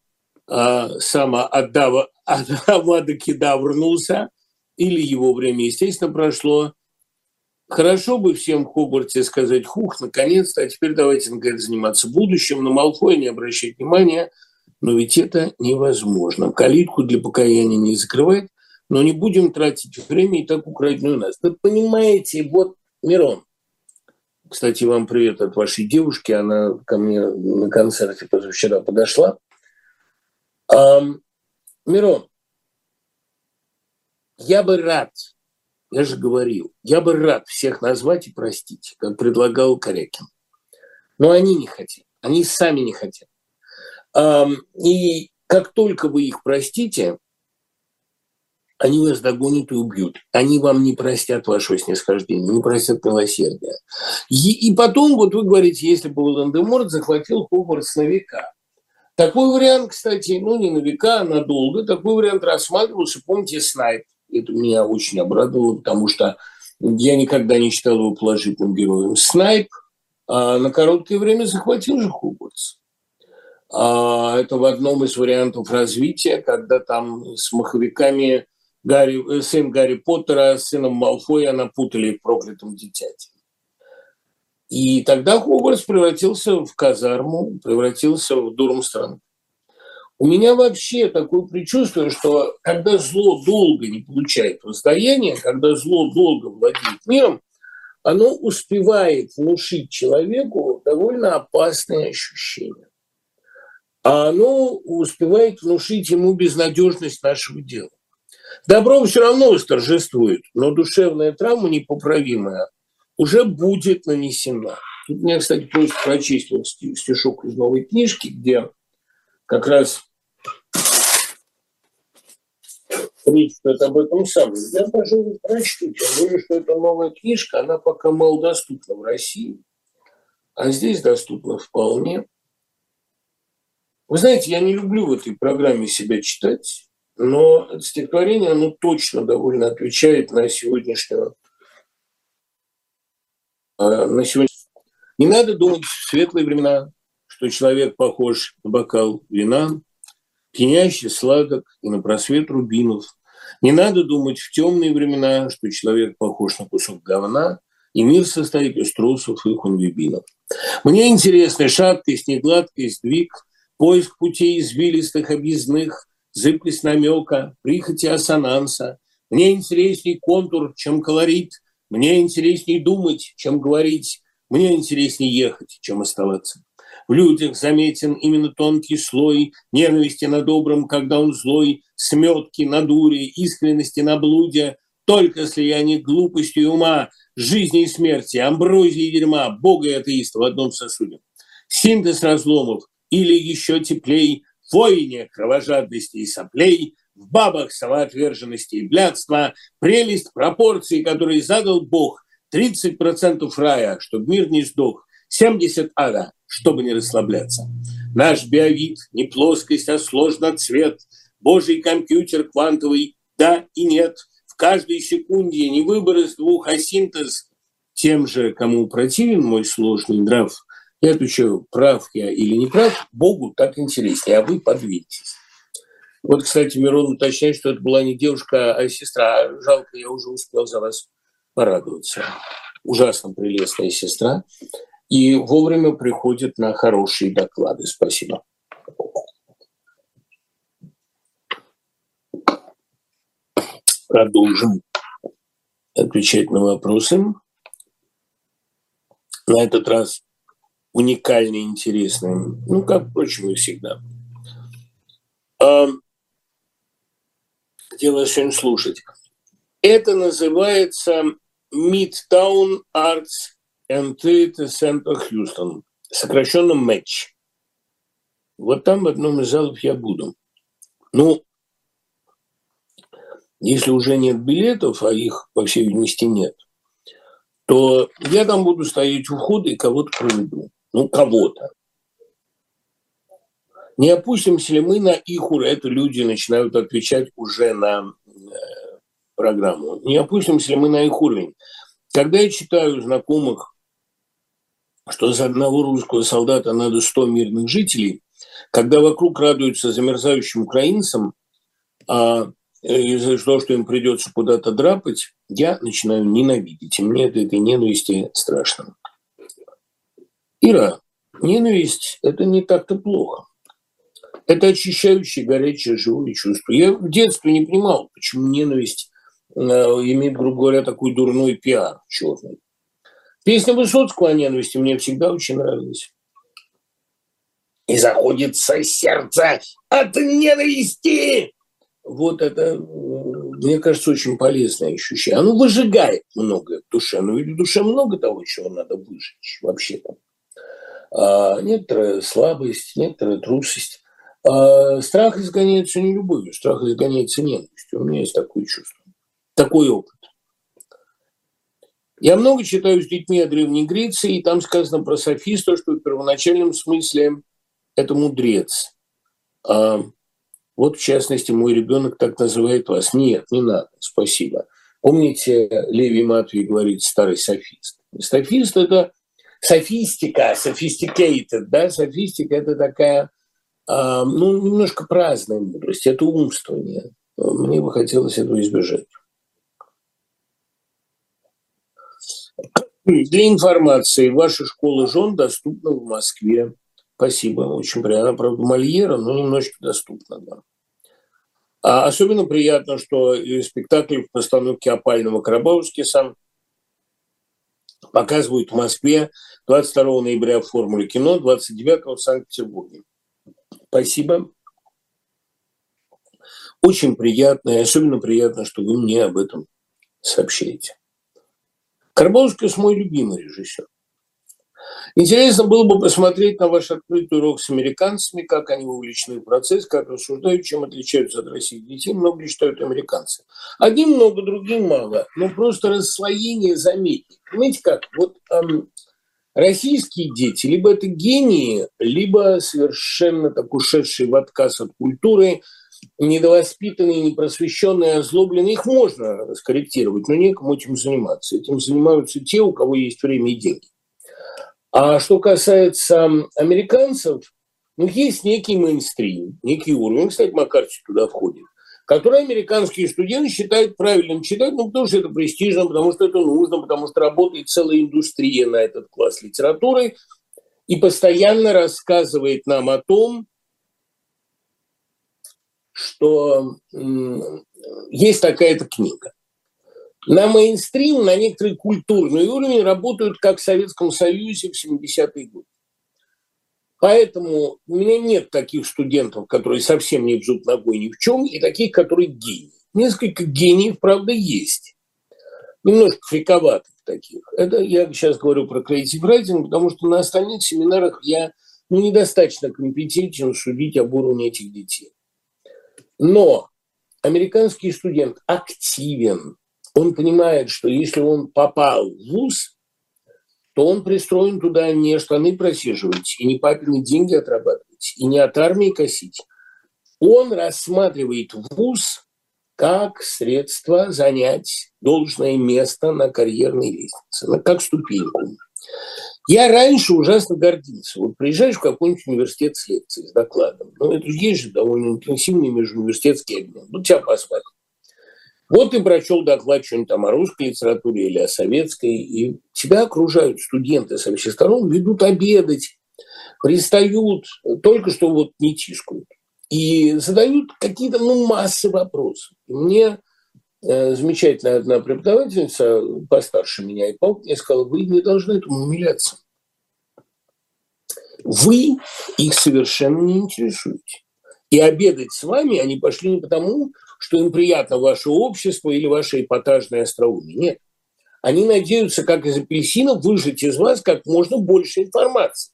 э, сама Адава, Авада вернулся, или его время, естественно, прошло, хорошо бы всем в Хогвартсе сказать, хух, наконец-то, а теперь давайте, наконец, заниматься будущим, на Малфоя не обращать внимания, но ведь это невозможно. Калитку для покаяния не закрывать, но не будем тратить время и так украденную нас. Вы понимаете, вот, Мирон, кстати, вам привет от вашей девушки. Она ко мне на концерте позавчера подошла. А, Мирон, я бы рад, я же говорил, я бы рад всех назвать и простить, как предлагал Корякин. Но они не хотят, они сами не хотят. И как только вы их простите, они вас догонят и убьют. Они вам не простят вашего снисхождения, не простят милосердия. И, и потом, вот вы говорите, если бы Волан-де-Морт захватил Хогвартс на века. Такой вариант, кстати, ну не на века, а надолго, такой вариант рассматривался, помните, Снайп. Это меня очень обрадовало, потому что я никогда не считал его положительным героем. Снайп а, на короткое время захватил же Хогвартс. А, это в одном из вариантов развития, когда там с маховиками Гарри, э, сын Гарри Поттера с сыном Малфоя напутали в проклятом дитяте. И тогда Хогвартс превратился в казарму, превратился в Дурмстранд. У меня вообще такое предчувствие, что когда зло долго не получает воздаяние, когда зло долго владеет миром, оно успевает внушить человеку довольно опасные ощущения. а оно успевает внушить ему безнадежность нашего дела. Добро все равно восторжествует, но душевная травма непоправимая уже будет нанесена. Тут меня, кстати, просят прочесть вот стишок из новой книжки, где как раз речь идет об этом самом. Я даже прочту, тем более, что эта новая книжка, она пока малодоступна в России, а здесь доступна вполне. Вы знаете, я не люблю в этой программе себя читать, но стихотворение, оно точно довольно отвечает на сегодняшнюю а, на сегодня. Не надо думать в светлые времена, что человек похож на бокал вина, пьянящий сладок и на просвет рубинов. Не надо думать в темные времена, что человек похож на кусок говна, и мир состоит из трусов и хунвибинов. Мне интересны шаткость, негладкость, сдвиг, поиск путей извилистых, объездных, зыбкость намека, прихоти ассонанса. Мне интересней контур, чем колорит – мне интереснее думать, чем говорить. Мне интереснее ехать, чем оставаться. В людях заметен именно тонкий слой ненависти на добром, когда он злой, сметки на дуре, искренности на блуде, только слияние глупости и ума, жизни и смерти, амброзии и дерьма, бога и атеиста в одном сосуде. Синтез разломов или еще теплей, войне кровожадности и соплей, в бабах самоотверженности и блядства, прелесть пропорции, которые задал Бог, 30% рая, чтобы мир не сдох, 70 ада, чтобы не расслабляться. Наш биовид не плоскость, а сложный цвет, Божий компьютер квантовый, да и нет. В каждой секунде не выбор из двух, а синтез. Тем же, кому противен мой сложный нрав, я отвечаю, прав я или не прав, Богу так интереснее, а вы подвиньтесь. Вот, кстати, Мирон уточняет, что это была не девушка, а сестра. Жалко, я уже успел за вас порадоваться. Ужасно прелестная сестра. И вовремя приходит на хорошие доклады. Спасибо. Продолжим отвечать на вопросы. На этот раз уникальные, интересные. Ну, как, впрочем, и всегда хотела сегодня слушать. Это называется Midtown Arts and Theatre Center Houston, сокращенно МЭЧ. Вот там в одном из залов я буду. Ну, если уже нет билетов, а их, по всей видимости, нет, то я там буду стоять у входа и кого-то проведу. Ну, кого-то. Не опустимся ли мы на их уровень? Это люди начинают отвечать уже на э, программу. Не опустимся ли мы на их уровень? Когда я читаю знакомых, что за одного русского солдата надо 100 мирных жителей, когда вокруг радуются замерзающим украинцам, а э, из-за того, что им придется куда-то драпать, я начинаю ненавидеть. И мне от этой ненависти страшно. Ира, ненависть – это не так-то плохо. Это очищающее, горячее, живое чувство. Я в детстве не понимал, почему ненависть э, имеет, грубо говоря, такой дурной пиар черный. Песня Высоцкого о ненависти мне всегда очень нравилась. И заходится сердце от ненависти. Вот это, мне кажется, очень полезное ощущение. Оно выжигает многое в душе. Но ведь в душе много того, чего надо выжечь вообще-то. А некоторая слабость, некоторая трусость. А страх изгоняется не любовью, страх изгоняется ненавистью. У меня есть такое чувство, такой опыт. Я много читаю с детьми о Древней Греции, и там сказано про софиста, что в первоначальном смысле это мудрец. А вот, в частности, мой ребенок так называет вас. Нет, не надо, спасибо. Помните, Леви Матвей говорит старый софист. Софист – это софистика, sophisticated, да, софистика – это такая а, ну, немножко праздная мудрость, это умствование. Мне бы хотелось этого избежать. Для информации, ваша школа жен доступна в Москве. Спасибо, очень приятно. Правда, Мольера, но немножечко доступна, да. А особенно приятно, что спектакль в постановке опального Карабаускиса показывают в Москве 22 ноября в Формуле кино, 29 в Санкт-Петербурге. Спасибо. Очень приятно, и особенно приятно, что вы мне об этом сообщаете. Карбовский мой любимый режиссер. Интересно было бы посмотреть на ваш открытый урок с американцами, как они вовлечены в процесс, как рассуждают, чем отличаются от России детей. Много ли читают американцы. Одним много, другим мало. Но просто расслоение заметить. Понимаете как? Вот эм, российские дети либо это гении, либо совершенно так ушедшие в отказ от культуры, недовоспитанные, непросвещенные, озлобленные. Их можно скорректировать, но некому этим заниматься. Этим занимаются те, у кого есть время и деньги. А что касается американцев, ну, есть некий мейнстрим, некий уровень, кстати, Маккарти туда входит, который американские студенты считают правильным читать, ну, потому что это престижно, потому что это нужно, потому что работает целая индустрия на этот класс литературы и постоянно рассказывает нам о том, что есть такая-то книга на мейнстрим, на некоторый культурный уровень работают как в Советском Союзе в 70-е годы. Поэтому у меня нет таких студентов, которые совсем не бзут ногой ни в чем, и таких, которые гении. Несколько гениев, правда, есть. Немножко фриковатых таких. Это я сейчас говорю про creative writing, потому что на остальных семинарах я ну, недостаточно компетентен судить об уровне этих детей. Но американский студент активен, он понимает, что если он попал в ВУЗ, то он пристроен туда не штаны просиживать, и не папины деньги отрабатывать, и не от армии косить. Он рассматривает ВУЗ как средство занять должное место на карьерной лестнице, как ступеньку. Я раньше ужасно гордился. Вот приезжаешь в какой-нибудь университет с лекцией, с докладом. Ну, это есть же довольно интенсивный межуниверситетский обмен. Ну, тебя посмотрят. Вот ты прочел доклад что-нибудь там о русской литературе или о советской, и тебя окружают студенты со всех сторон, ведут обедать, пристают, только что вот не тишкают. И задают какие-то, ну, массы вопросов. И мне э, замечательная одна преподавательница, постарше меня и пол, мне сказала, вы не должны этому умиляться. Вы их совершенно не интересуете. И обедать с вами они пошли не потому, что им приятно ваше общество или ваше эпатажное остроумие. Нет. Они надеются, как из апельсинов, выжать из вас как можно больше информации.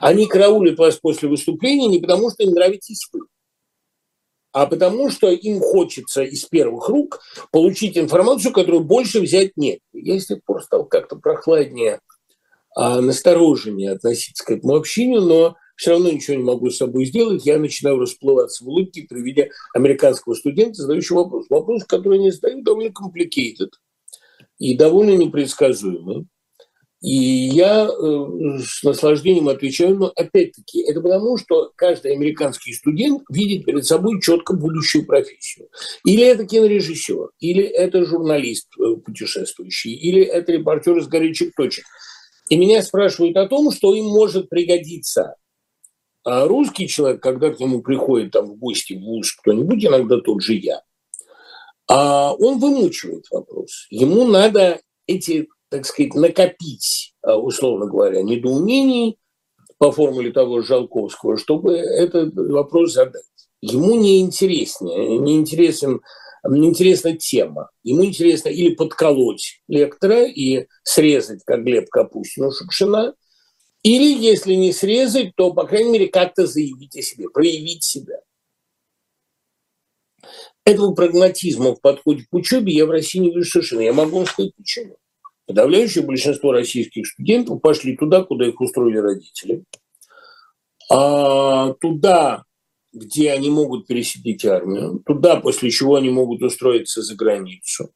Они караулят вас после выступления не потому, что им нравитесь вы, а потому что им хочется из первых рук получить информацию, которую больше взять нет. Я с тех пор стал как-то прохладнее, а, настороженнее относиться к этому общению, но все равно ничего не могу с собой сделать, я начинаю расплываться в улыбке при виде американского студента, задающего вопрос. Вопрос, который они задают, довольно complicated и довольно непредсказуемый. И я э, с наслаждением отвечаю, но опять-таки это потому, что каждый американский студент видит перед собой четко будущую профессию. Или это кинорежиссер, или это журналист э, путешествующий, или это репортер из горячих точек. И меня спрашивают о том, что им может пригодиться а русский человек, когда к нему приходит там в гости в ВУЗ кто-нибудь, иногда тот же я, а он вымучивает вопрос. Ему надо эти, так сказать, накопить, а, условно говоря, недоумений по формуле того Жалковского, чтобы этот вопрос задать. Ему не интереснее, не интересен не интересна тема. Ему интересно или подколоть лектора и срезать, как Глеб Капустину Шукшина, или, если не срезать, то, по крайней мере, как-то заявить о себе, проявить себя. Этого прагматизма в подходе к учебе я в России не вижу совершенно. Я могу вам сказать почему. Подавляющее большинство российских студентов пошли туда, куда их устроили родители. А туда, где они могут пересидеть армию, туда, после чего они могут устроиться за границу.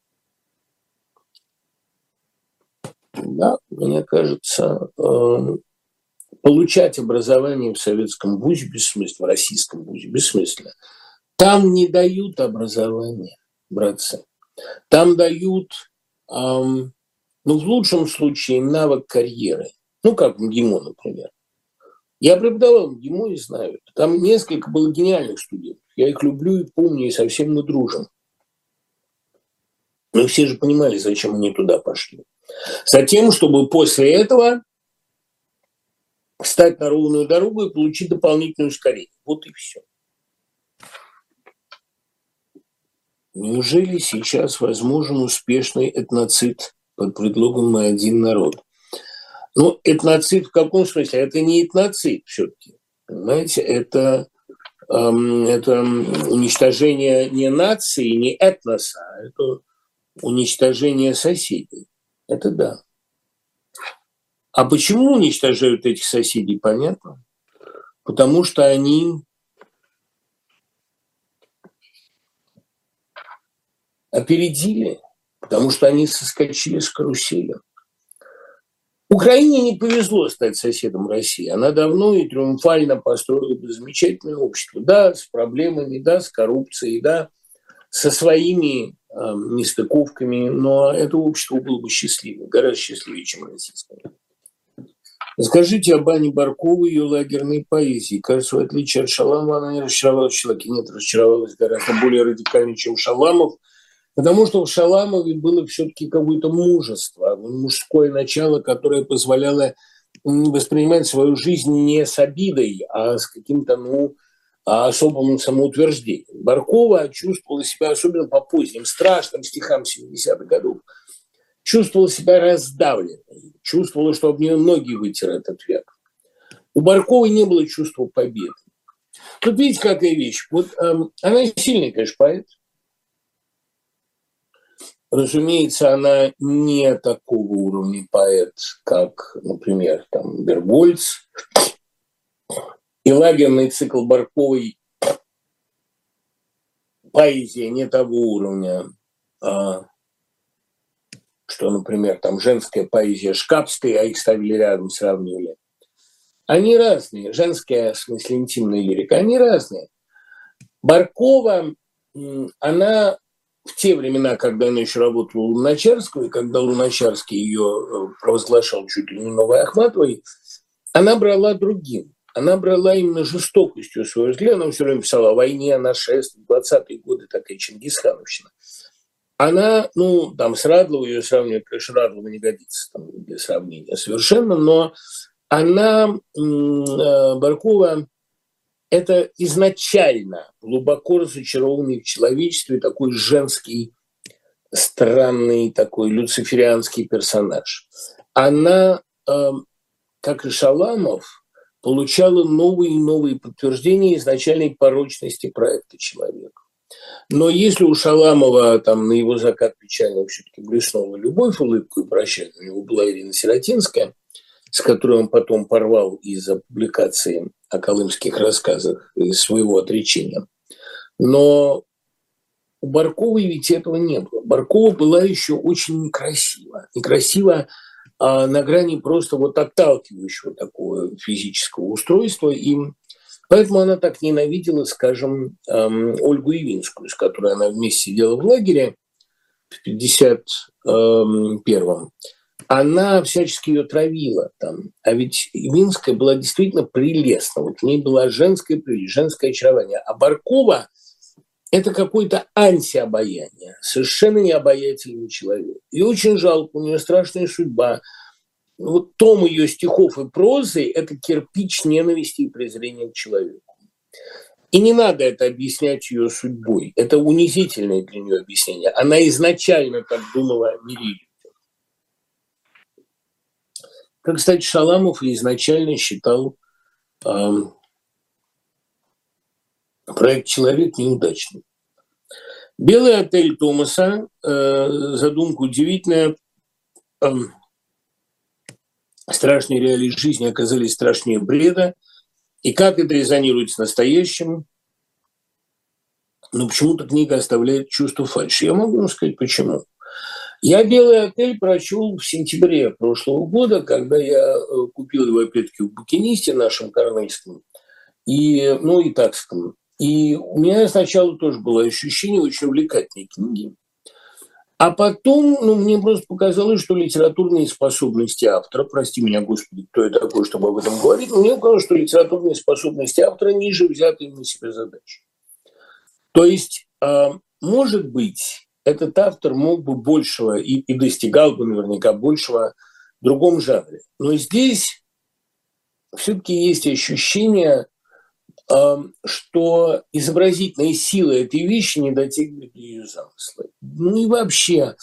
Да, мне кажется, э, получать образование в советском вузе бессмысленно, в российском вузе бессмысленно. Там не дают образование, братцы. Там дают, эм, ну, в лучшем случае, навык карьеры. Ну, как МГИМО, например. Я преподавал МГИМО и знаю. Там несколько было гениальных студентов. Я их люблю и помню, и совсем мы дружим. Но все же понимали, зачем они туда пошли. Затем, чтобы после этого встать на ровную дорогу и получить дополнительное ускорение. Вот и все. Неужели сейчас возможен успешный этноцид под предлогом «мы один народ»? Ну, этноцид в каком смысле? Это не этноцид все-таки. Понимаете, это, эм, это уничтожение не нации, не этноса, а это уничтожение соседей. Это да. А почему уничтожают этих соседей, понятно? Потому что они опередили, потому что они соскочили с карусели. Украине не повезло стать соседом России. Она давно и триумфально построила бы замечательное общество. Да, с проблемами, да, с коррупцией, да, со своими э, нестыковками, но это общество было бы счастливым, гораздо счастливее, чем российское. Скажите об Ане Барковой и ее лагерной поэзии. Кажется, в отличие от Шаламова, она не разочаровалась человеке. Нет, разочаровалась гораздо более радикально, чем Шаламов – Потому что в Шаламове было все-таки какое-то мужество, мужское начало, которое позволяло воспринимать свою жизнь не с обидой, а с каким-то, ну, особым самоутверждением. Баркова чувствовала себя, особенно по поздним страшным стихам 70-х годов, чувствовала себя раздавленной, чувствовала, что об нее ноги вытер этот век. У Барковой не было чувства победы. Тут видите, какая вещь. Вот эм, она сильный, конечно, поэт, Разумеется, она не такого уровня поэт, как, например, там Бербольц. И лагерный цикл Барковой поэзия не того уровня, а, что, например, там женская поэзия Шкапской, а их ставили рядом, сравнивали. Они разные. Женская, в смысле интимная лирика, они разные. Баркова, она в те времена, когда она еще работала у Луначарского, и когда Луначарский ее э, провозглашал чуть ли не новой Ахматовой, она брала другим. Она брала именно жестокостью своего взгляда. Она все время писала о войне, о нашествии, 20-е годы, такая Чингисхановщина. Она, ну, там с Радловой ее сравнивать, конечно, Радлова не годится там, для сравнения совершенно, но она, э, Баркова, это изначально глубоко разочарованный в человечестве такой женский, странный такой люциферианский персонаж. Она, э, как и Шаламов, получала новые и новые подтверждения изначальной порочности проекта человека. Но если у Шаламова там на его закат печально все-таки блеснула любовь, улыбку и прощание, у него была Ирина Сиротинская, с которой он потом порвал из-за публикации о колымских рассказах своего отречения. Но у Барковой ведь этого не было. Баркова была еще очень некрасива. Некрасива а на грани просто вот отталкивающего такого физического устройства. И поэтому она так ненавидела, скажем, эм, Ольгу Явинскую, с которой она вместе сидела в лагере в 1951 она всячески ее травила там. А ведь Минская была действительно прелестна. Вот в ней была женская прелесть, женское очарование. А Баркова – это какое-то антиобаяние, совершенно необаятельный человек. И очень жалко, у нее страшная судьба. Вот том ее стихов и прозы – это кирпич ненависти и презрения к человеку. И не надо это объяснять ее судьбой. Это унизительное для нее объяснение. Она изначально так думала о мире как, кстати, Шаламов изначально считал э, проект «Человек» неудачным. Белый отель Томаса, э, задумка удивительная, э, страшные реалии жизни оказались страшнее бреда, и как это резонирует с настоящим, но почему-то книга оставляет чувство фальши. Я могу сказать, почему. Я «Белый отель» прочел в сентябре прошлого года, когда я э, купил его опять-таки в «Букинисте» нашем корнельском, и, ну, и такском. И у меня сначала тоже было ощущение очень увлекательной книги. А потом, ну, мне просто показалось, что литературные способности автора, прости меня, Господи, кто я такой, чтобы об этом говорить, мне показалось, что литературные способности автора ниже взятые на себя задачи. То есть, а, может быть, этот автор мог бы большего и, и достигал бы наверняка большего в другом жанре. Но здесь все-таки есть ощущение, что изобразительные силы этой вещи не дотягивают до ее замысла. Ну и вообще,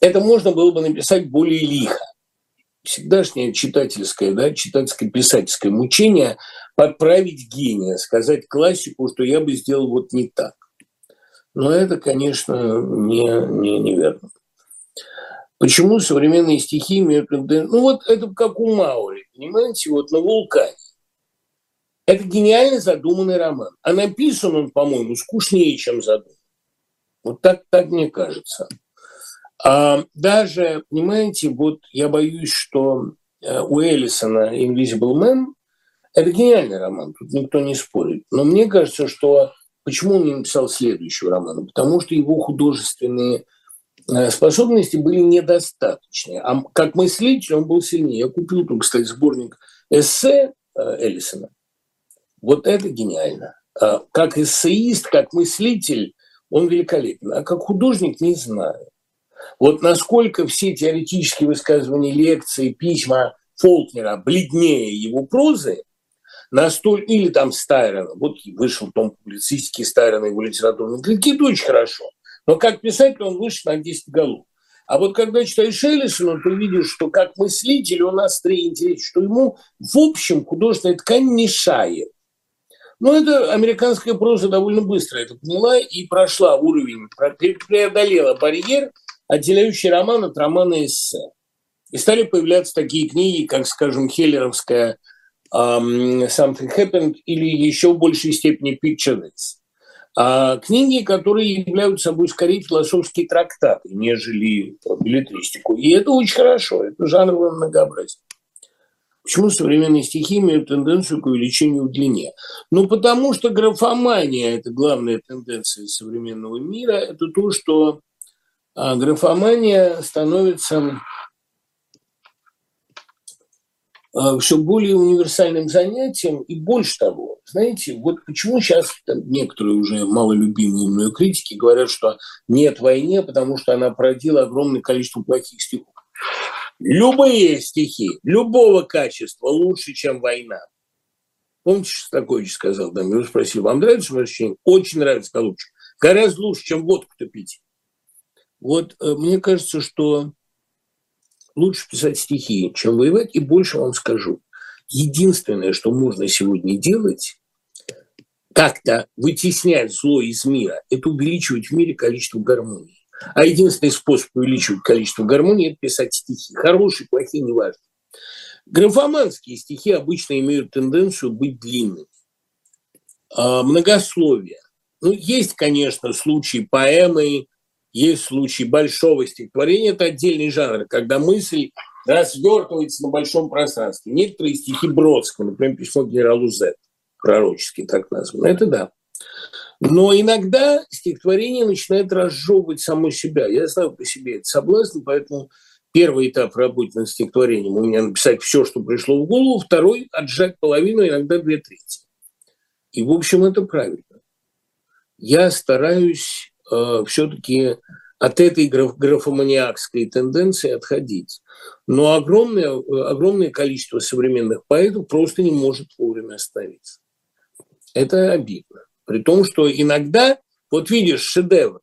это можно было бы написать более лихо. Всегдашнее читательское, да, читательско-писательское мучение подправить гения, сказать классику, что я бы сделал вот не так. Но это, конечно, не, не, неверно. Почему современные стихи имеют? Ну вот это как у Маури, понимаете, вот на вулкане. Это гениально задуманный роман. А написан он, по-моему, скучнее, чем задуман. Вот так, так мне кажется. А даже, понимаете, вот я боюсь, что э, у Эллисона «Invisible Man» это гениальный роман, тут никто не спорит. Но мне кажется, что почему он не написал следующего романа? Потому что его художественные э, способности были недостаточны. А как мыслитель он был сильнее. Я купил тут, кстати, сборник эссе Эллисона. Вот это гениально. А как эссеист, как мыслитель он великолепен. А как художник не знаю. Вот насколько все теоретические высказывания, лекции, письма Фолкнера бледнее его прозы, настолько, или там Стайрона, вот вышел том публицистики Стайрона, его литературный критики, это очень хорошо. Но как писатель он вышел на 10 голов. А вот когда читаешь Эллисона, ты видишь, что как мыслитель он острее интересен, что ему в общем художественная ткань мешает. Но это американская проза довольно быстро это поняла и прошла уровень, преодолела барьер, отделяющий роман от романа эссе. И стали появляться такие книги, как, скажем, Хеллеровская um, «Something Happened» или еще в большей степени «Picture This». А книги, которые являются собой скорее философские трактаты, нежели билетристику. И это очень хорошо, это жанровое многообразие. Почему современные стихи имеют тенденцию к увеличению в длине? Ну, потому что графомания – это главная тенденция современного мира. Это то, что а графомания становится а, все более универсальным занятием и больше того, знаете, вот почему сейчас там, некоторые уже малолюбимые мною критики говорят, что нет войне, потому что она породила огромное количество плохих стихов. Любые стихи, любого качества лучше, чем война. Помните, Шостакович сказал, там, его спросил, вам нравится мое ощущение? Очень нравится, лучше. Гораздо лучше, чем водку-то пить. Вот э, мне кажется, что лучше писать стихи, чем воевать, и больше вам скажу. Единственное, что можно сегодня делать, как-то вытеснять зло из мира, это увеличивать в мире количество гармонии. А единственный способ увеличивать количество гармонии – это писать стихи. Хорошие, плохие, неважно. Графоманские стихи обычно имеют тенденцию быть длинными. А, многословие. Ну, есть, конечно, случаи поэмы, есть случаи большого стихотворения, это отдельный жанр, когда мысль развертывается на большом пространстве. Некоторые стихи Бродского, например, письмо генералу З, пророческий так названо, это да. Но иногда стихотворение начинает разжевывать само себя. Я знаю по себе это соблазн, поэтому первый этап работы над стихотворением у меня написать все, что пришло в голову, второй – отжать половину, иногда две трети. И, в общем, это правильно. Я стараюсь э, все-таки от этой граф, графоманиакской тенденции отходить. Но огромное, огромное количество современных поэтов просто не может вовремя остановиться. Это обидно. При том, что иногда, вот видишь, шедевр,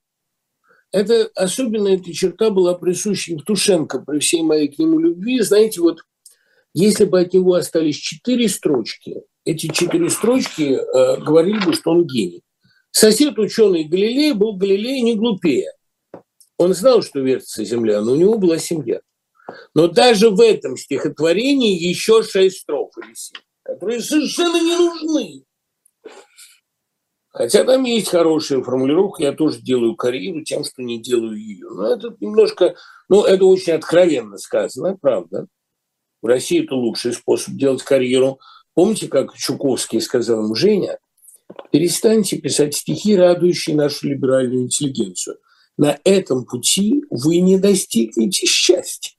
это особенно эта черта была присуща Евтушенко при всей моей к нему любви. Знаете, вот если бы от него остались четыре строчки, эти четыре строчки э, говорили бы, что он гений. Сосед ученый Галилей был Галилей не глупее. Он знал, что вертится Земля, но у него была семья. Но даже в этом стихотворении еще шесть строф или которые совершенно не нужны. Хотя там есть хорошая формулировка, я тоже делаю карьеру тем, что не делаю ее. Но это немножко, ну, это очень откровенно сказано, правда. В России это лучший способ делать карьеру. Помните, как Чуковский сказал ему, Женя, Перестаньте писать стихи, радующие нашу либеральную интеллигенцию. На этом пути вы не достигнете счастья.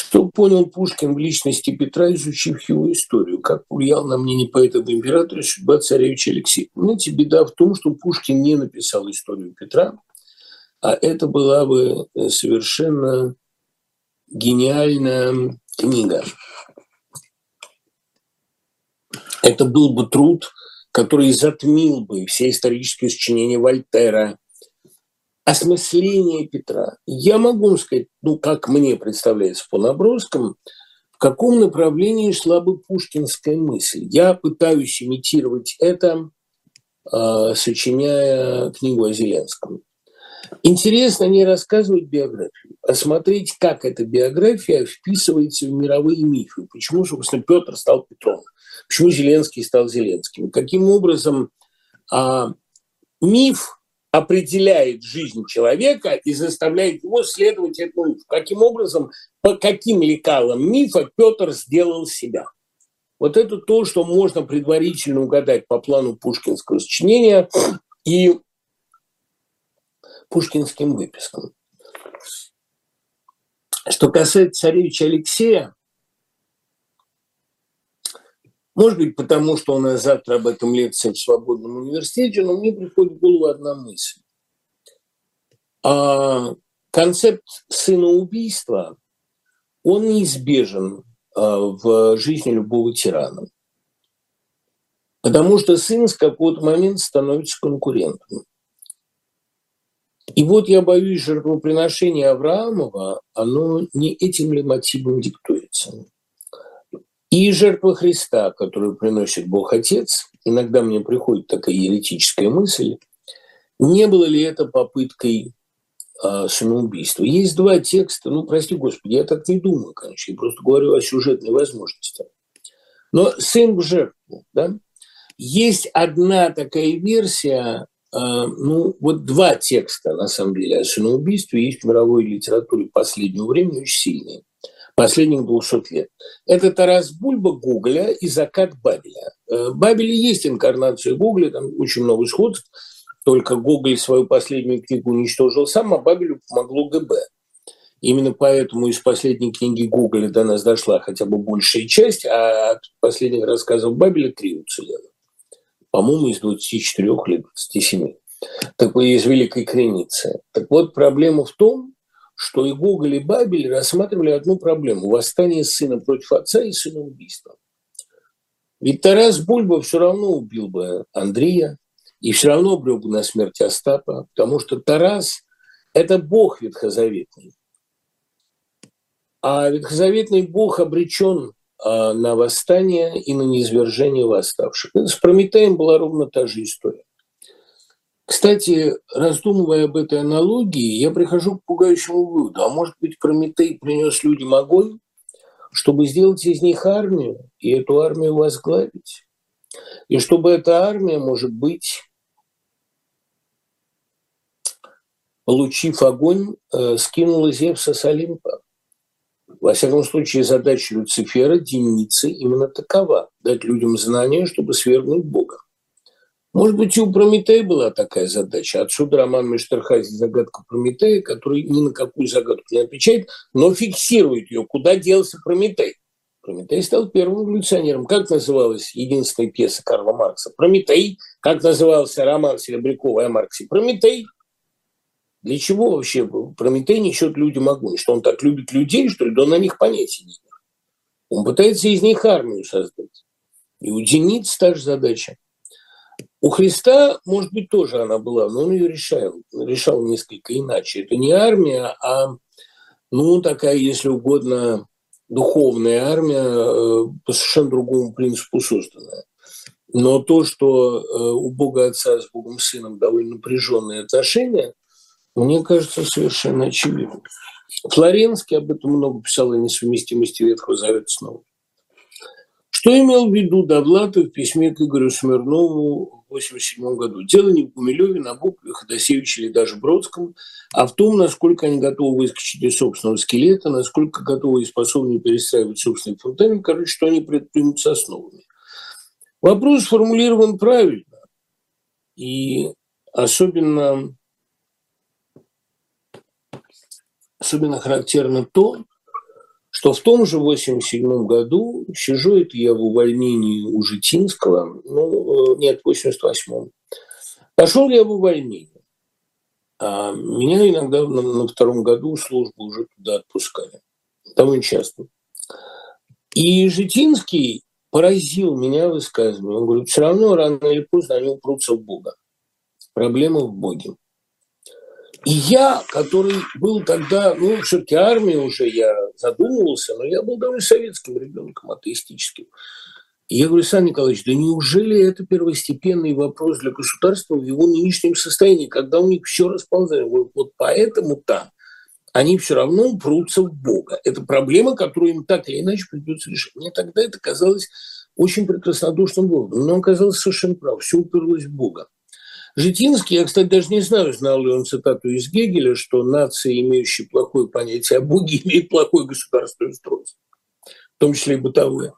Что понял Пушкин в личности Петра, изучив его историю? Как повлиял на мнение поэта об императоре судьба царевича Алексея? Понимаете, беда в том, что Пушкин не написал историю Петра, а это была бы совершенно гениальная книга. Это был бы труд, который затмил бы все исторические сочинения Вольтера, осмысление Петра. Я могу вам сказать, ну, как мне представляется по наброскам, в каком направлении шла бы пушкинская мысль. Я пытаюсь имитировать это, э, сочиняя книгу о Зеленском. Интересно не рассказывать биографию, а смотреть, как эта биография вписывается в мировые мифы. Почему, собственно, Петр стал Петром? Почему Зеленский стал Зеленским? Каким образом а, миф определяет жизнь человека и заставляет его следовать этому мифу? Каким образом, по каким лекалам мифа Петр сделал себя? Вот это то, что можно предварительно угадать по плану пушкинского сочинения и пушкинским выпискам. Что касается царевича Алексея, может быть, потому что у нас завтра об этом лекция в Свободном университете, но мне приходит в голову одна мысль. А концепт сына убийства, он неизбежен а, в жизни любого тирана. Потому что сын с какого-то момента становится конкурентом. И вот я боюсь, жертвоприношение Авраамова, оно не этим ли мотивом диктуется. И жертва Христа, которую приносит Бог Отец, иногда мне приходит такая еретическая мысль, не было ли это попыткой э, самоубийства? Есть два текста, ну, прости Господи, я так не думаю, конечно, я просто говорю о сюжетной возможности. Но сын в жертву, да? Есть одна такая версия, а, ну, вот два текста, на самом деле, о самоубийстве есть в мировой литературе последнего времени очень сильные, последних 200 лет. Это Тарас Бульба Гоголя и «Закат Бабеля». Э, в Бабеле есть инкарнация Гоголя, там очень много сходств, только Гоголь свою последнюю книгу уничтожил сам, а Бабелю помогло ГБ. Именно поэтому из последней книги Гоголя до нас дошла хотя бы большая часть, а от последних рассказов Бабеля три уцелело по-моему, из 24 или 27. Такой из Великой Креницы. Так вот, проблема в том, что и Гоголь, и Бабель рассматривали одну проблему – восстание сына против отца и сына убийства. Ведь Тарас Бульба все равно убил бы Андрея и все равно обрек бы на смерть Остапа, потому что Тарас – это бог ветхозаветный. А ветхозаветный бог обречен а, на восстание и на низвержение восставших. С Прометеем была ровно та же история. Кстати, раздумывая об этой аналогии, я прихожу к пугающему выводу. А может быть, Прометей принес людям огонь, чтобы сделать из них армию и эту армию возглавить? И чтобы эта армия, может быть, получив огонь, э, скинула Зевса с Олимпа. Во всяком случае, задача Люцифера, Деницы, именно такова – дать людям знания, чтобы свергнуть Бога. Может быть, и у Прометея была такая задача. Отсюда роман Мештерхази «Загадка Прометея», который ни на какую загадку не отвечает, но фиксирует ее, куда делся Прометей. Прометей стал первым эволюционером. Как называлась единственная пьеса Карла Маркса? Прометей. Как назывался роман Серебрякова о Марксе? Прометей. Для чего вообще Прометей несет людям огонь? Что он так любит людей, что ли? Да он на них понятия не имеет. Он пытается из них армию создать. И у Дениц та же задача. У Христа, может быть, тоже она была, но он ее решал, решал несколько иначе. Это не армия, а, ну, такая, если угодно, духовная армия э, по совершенно другому принципу созданная. Но то, что э, у Бога Отца с Богом Сыном довольно напряженные отношения, мне кажется, совершенно очевидно. Флоренский об этом много писал о несовместимости Ветхого Завета с Новым. Что имел в виду Довлатов в письме к Игорю Смирнову 1987 году? Дело не в Гумилеве, Набокове, Ходосевиче или даже Бродском, а в том, насколько они готовы выскочить из собственного скелета, насколько готовы и способны перестраивать собственный фундамент, короче, что они предпримут с основами. Вопрос сформулирован правильно. И особенно Особенно характерно то, что в том же 87 году, сижу это я в увольнении у Житинского, ну, э, нет, в 88-м, пошел я в увольнение. А меня иногда на, на втором году службу уже туда отпускали. Довольно часто. И Житинский поразил меня высказывание. Он говорит, все равно рано или поздно они упрутся в Бога. Проблема в Боге. И я, который был тогда, ну, все-таки армии уже я задумывался, но я был довольно советским ребенком, атеистическим. И я говорю, Сан Николаевич, да неужели это первостепенный вопрос для государства в его нынешнем состоянии, когда у них все расползается? Вот поэтому-то они все равно упрутся в Бога. Это проблема, которую им так или иначе придется решить. Мне тогда это казалось очень прекраснодушным Богом, но он оказался совершенно прав. Все уперлось в Бога. Житинский, я, кстати, даже не знаю, знал ли он цитату из Гегеля, что нации, имеющие плохое понятие о Боге, <laughs> имеют плохое государственное устройство, в том числе и бытовое.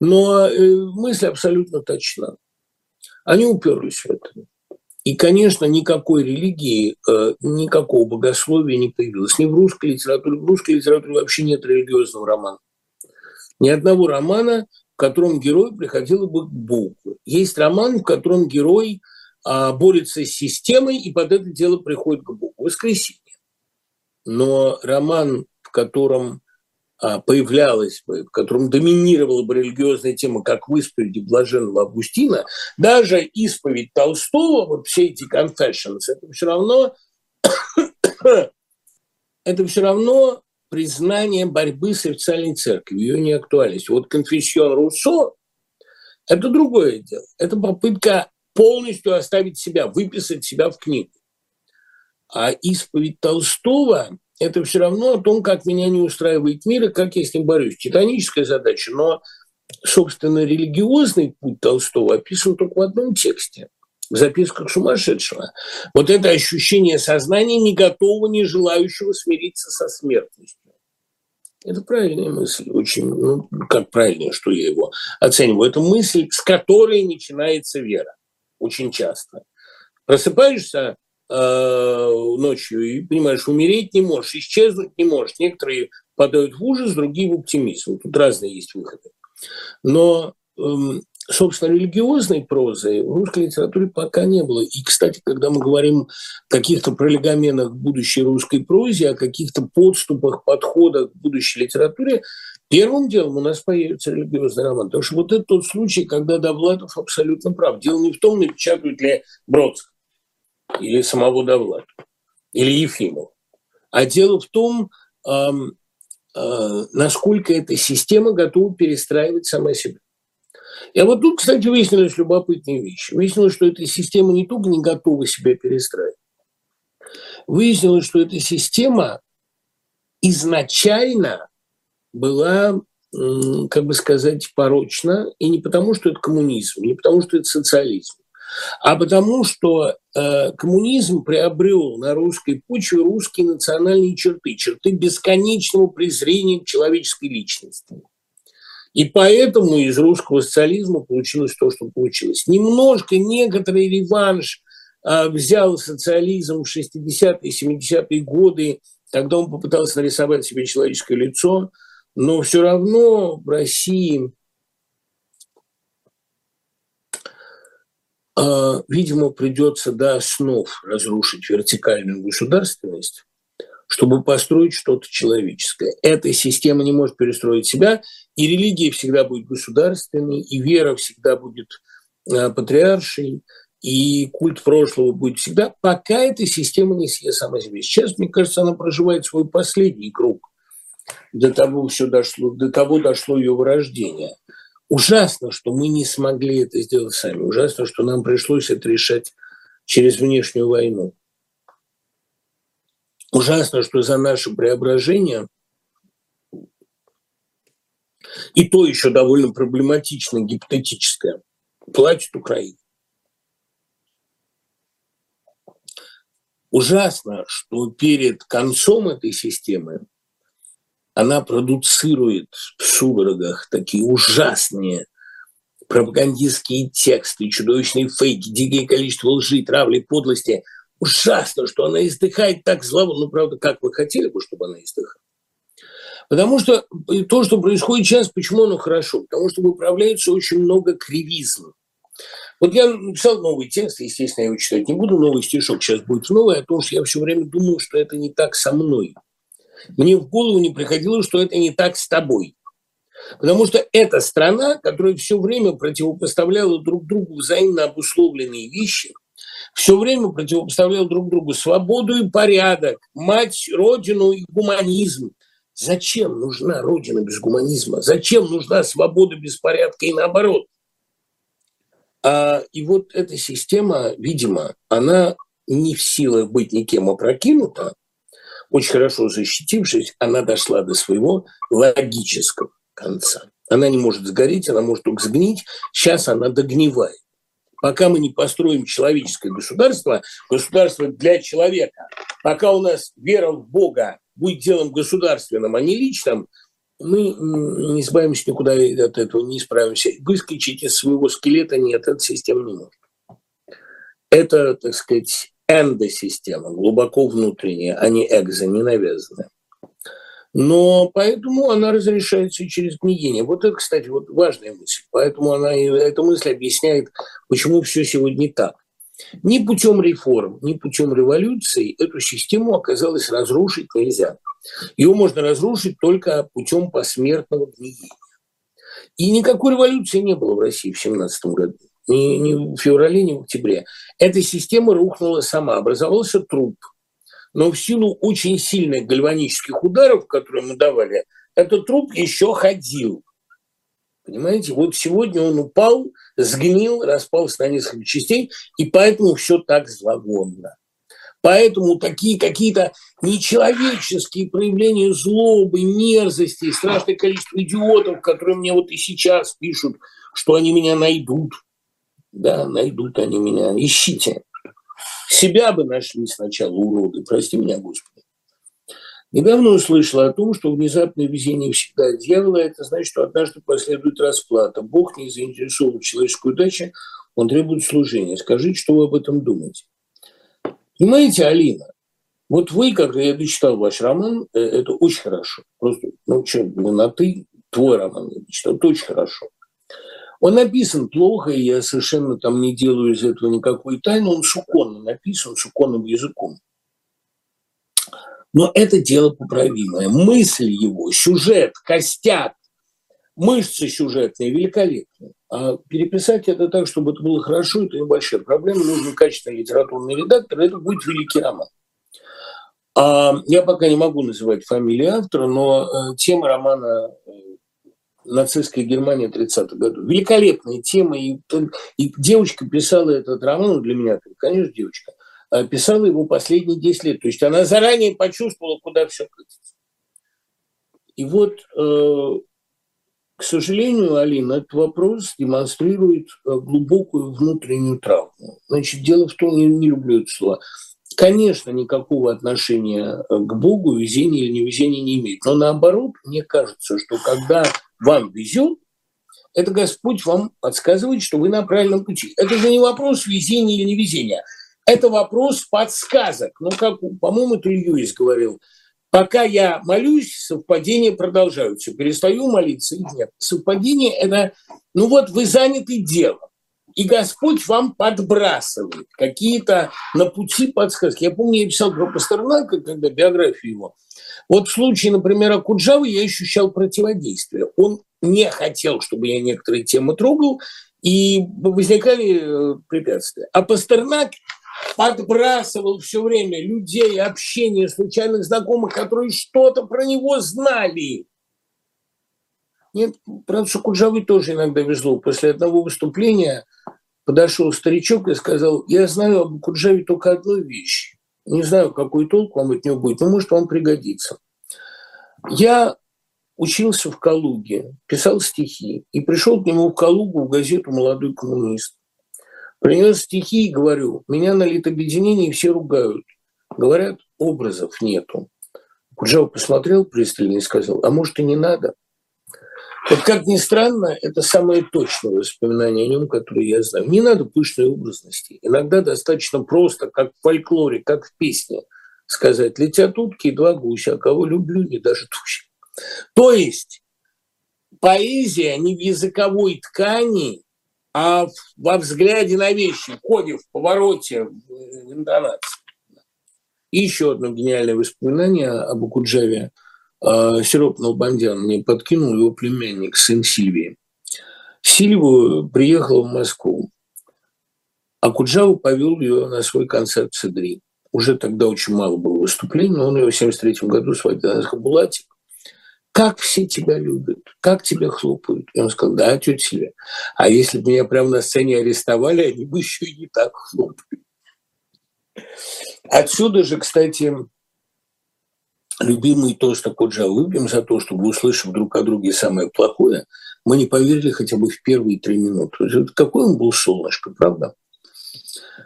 Но э, мысль абсолютно точна. Они уперлись в это. И, конечно, никакой религии, э, никакого богословия не появилось. Ни в русской литературе. В русской литературе вообще нет религиозного романа. Ни одного романа, в котором герой приходил бы к Богу. Есть роман, в котором герой борется с системой и под это дело приходит к Богу. Воскресенье. Но роман, в котором а, появлялась бы, в котором доминировала бы религиозная тема, как в исповеди блаженного Августина, даже исповедь Толстого, вот все эти confessions, это все равно, <coughs> это все равно признание борьбы с официальной церковью, ее неактуальность. Вот конфессион Руссо – это другое дело. Это попытка полностью оставить себя, выписать себя в книгу. А исповедь Толстого – это все равно о том, как меня не устраивает мир и как я с ним борюсь. Титаническая задача, но, собственно, религиозный путь Толстого описан только в одном тексте в записках сумасшедшего. Вот это ощущение сознания, не готового, не желающего смириться со смертностью. Это правильная мысль, очень, ну, как правильная, что я его оцениваю. Это мысль, с которой начинается вера очень часто. Просыпаешься э, ночью и понимаешь, умереть не можешь, исчезнуть не можешь. Некоторые падают в ужас, другие в оптимизм. Тут разные есть выходы. Но, э, собственно, религиозной прозы в русской литературе пока не было. И, кстати, когда мы говорим о каких-то пролегоменах будущей русской прозе, о каких-то подступах, подходах к будущей литературе, Первым делом у нас появится религиозный роман. Потому что вот это тот случай, когда Довлатов абсолютно прав. Дело не в том, напечатают ли Бродского или самого Довлатова, или Ефимова. А дело в том, э, насколько эта система готова перестраивать сама себя. И вот тут, кстати, выяснилась любопытная вещь. Выяснилось, что эта система не только не готова себя перестраивать, выяснилось, что эта система изначально была, как бы сказать, порочна, и не потому, что это коммунизм, не потому, что это социализм, а потому, что э, коммунизм приобрел на русской почве русские национальные черты, черты бесконечного презрения к человеческой личности. И поэтому из русского социализма получилось то, что получилось. Немножко некоторый реванш э, взял социализм в 60-е, 70-е годы, когда он попытался нарисовать себе человеческое лицо – но все равно в России, а, видимо, придется до основ разрушить вертикальную государственность, чтобы построить что-то человеческое. Эта система не может перестроить себя, и религия всегда будет государственной, и вера всегда будет а, патриаршей, и культ прошлого будет всегда, пока эта система не съест сама себе. Сейчас, мне кажется, она проживает свой последний круг до того все дошло, до того дошло ее вырождение. Ужасно, что мы не смогли это сделать сами. Ужасно, что нам пришлось это решать через внешнюю войну. Ужасно, что за наше преображение и то еще довольно проблематично, гипотетическое, платит Украина. Ужасно, что перед концом этой системы она продуцирует в судорогах такие ужасные пропагандистские тексты, чудовищные фейки, дикое количество лжи, травли, подлости. Ужасно, что она издыхает так злово, ну, правда, как вы хотели бы, чтобы она издыхала. Потому что то, что происходит сейчас, почему оно хорошо? Потому что выправляется очень много кривизм. Вот я написал новый текст, естественно, я его читать не буду, новый стишок сейчас будет новый, о том, что я все время думаю, что это не так со мной – мне в голову не приходило, что это не так с тобой. Потому что это страна, которая все время противопоставляла друг другу взаимно обусловленные вещи, все время противопоставляла друг другу свободу и порядок, мать, родину и гуманизм. Зачем нужна родина без гуманизма? Зачем нужна свобода без порядка и наоборот? А, и вот эта система, видимо, она не в силах быть никем опрокинута, очень хорошо защитившись, она дошла до своего логического конца. Она не может сгореть, она может только сгнить. Сейчас она догнивает. Пока мы не построим человеческое государство, государство для человека, пока у нас вера в Бога будет делом государственным, а не личным, мы не избавимся никуда от этого, не справимся. Выскочить из своего скелета нет, эта система не может. Это, так сказать, эндосистема, глубоко внутренняя, а не экзо, не навязанная. Но поэтому она разрешается через гниение. Вот это, кстати, вот важная мысль. Поэтому она, эта мысль объясняет, почему все сегодня так. Ни путем реформ, ни путем революции эту систему оказалось разрушить нельзя. Ее можно разрушить только путем посмертного гниения. И никакой революции не было в России в 17 году. Ни, ни в феврале, ни в октябре. Эта система рухнула сама. Образовался труп – но в силу очень сильных гальванических ударов, которые мы давали, этот труп еще ходил. Понимаете, вот сегодня он упал, сгнил, распался на несколько частей, и поэтому все так зловонно. Поэтому такие какие-то нечеловеческие проявления злобы, мерзости, страшное количество идиотов, которые мне вот и сейчас пишут, что они меня найдут. Да, найдут они меня. Ищите. Себя бы нашли сначала уроды, прости меня, Господи. Недавно услышала о том, что внезапное везение всегда дьявола, это значит, что однажды последует расплата. Бог не заинтересован в человеческой удаче, он требует служения. Скажите, что вы об этом думаете? Понимаете, Алина, вот вы, когда я дочитал ваш роман, э, это очень хорошо. Просто, ну, что, на ты, твой роман я дочитал, это очень хорошо. Он написан плохо, и я совершенно там не делаю из этого никакой тайны. Он шуконно написан, шуконным языком. Но это дело поправимое. Мысль его, сюжет, костяк, мышцы сюжетные великолепные. А переписать это так, чтобы это было хорошо, это небольшая проблема. Нужен качественный литературный редактор, это будет великий роман. А, я пока не могу называть фамилии автора, но э, тема романа э, нацистская Германия 30-х годов. Великолепная тема. И, и девочка писала этот роман, для меня, конечно, девочка, а писала его последние 10 лет. То есть она заранее почувствовала, куда все катится. И вот, э, к сожалению, Алина, этот вопрос демонстрирует э, глубокую внутреннюю травму. Значит, дело в том, я не люблю это слово, конечно, никакого отношения к Богу везение или невезение не имеет. Но наоборот, мне кажется, что когда вам везет, это Господь вам подсказывает, что вы на правильном пути. Это же не вопрос везения или невезения. Это вопрос подсказок. Ну, как, по-моему, это Льюис говорил. Пока я молюсь, совпадения продолжаются. Перестаю молиться и нет. Совпадение – это, ну вот вы заняты делом. И Господь вам подбрасывает какие-то на пути подсказки. Я помню, я писал про Пастернака, когда биографию его – вот в случае, например, Акуджавы я ощущал противодействие. Он не хотел, чтобы я некоторые темы трогал, и возникали э, препятствия. А Пастернак подбрасывал все время людей, общение, случайных знакомых, которые что-то про него знали. Нет, правда, Куджавы тоже иногда везло. После одного выступления подошел старичок и сказал, я знаю об Куджаве только одну вещь. Не знаю, какой толк вам от него будет, но может вам пригодится. Я учился в Калуге, писал стихи, и пришел к нему в Калугу в газету «Молодой коммунист». Принес стихи и говорю, меня на литобъединении все ругают. Говорят, образов нету. Куджава посмотрел пристально и сказал, а может и не надо – вот как ни странно, это самое точное воспоминание о нем, которое я знаю. Не надо пышной образности. Иногда достаточно просто, как в фольклоре, как в песне, сказать «Летят утки и два гуся, а кого люблю, не даже тучи». То есть поэзия не в языковой ткани, а во взгляде на вещи, в ходе, в повороте, в интонации. И еще одно гениальное воспоминание об Акуджаве – э, Сироп Налбандян мне подкинул его племянник, сын Сильвии. Сильву приехал в Москву, а Куджаву повел ее на свой концерт в Цедри. Уже тогда очень мало было выступлений, но он ее в 73 году сводил. Она сказала, Булатик, как все тебя любят, как тебя хлопают. И он сказал, да, тетя Сильвия, а если бы меня прямо на сцене арестовали, они бы еще и не так хлопали. Отсюда же, кстати, любимый тост Акуджа выпьем за то, чтобы, услышав друг о друге самое плохое, мы не поверили хотя бы в первые три минуты. Какой он был солнышко, правда?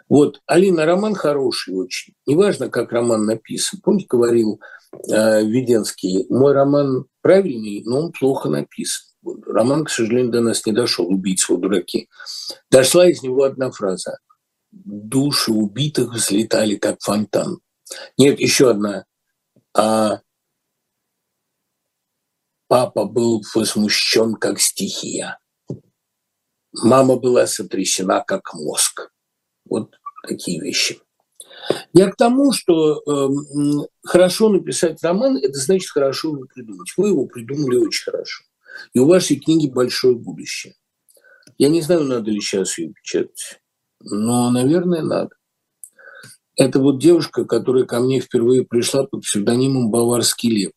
Вот, Алина, роман хороший очень. Неважно, как роман написан. Помните, говорил э, Веденский, мой роман правильный, но он плохо написан. Роман, к сожалению, до нас не дошел, убийцы дураки. Дошла из него одна фраза. Души убитых взлетали, как фонтан. Нет, еще одна. А папа был возмущен, как стихия. Мама была сотрясена, как мозг. Вот такие вещи. Я к тому, что э, хорошо написать роман, это значит хорошо его придумать. Вы его придумали очень хорошо. И у вашей книги большое будущее. Я не знаю, надо ли сейчас ее печатать, но, наверное, надо. Это вот девушка, которая ко мне впервые пришла под псевдонимом «Баварский лев».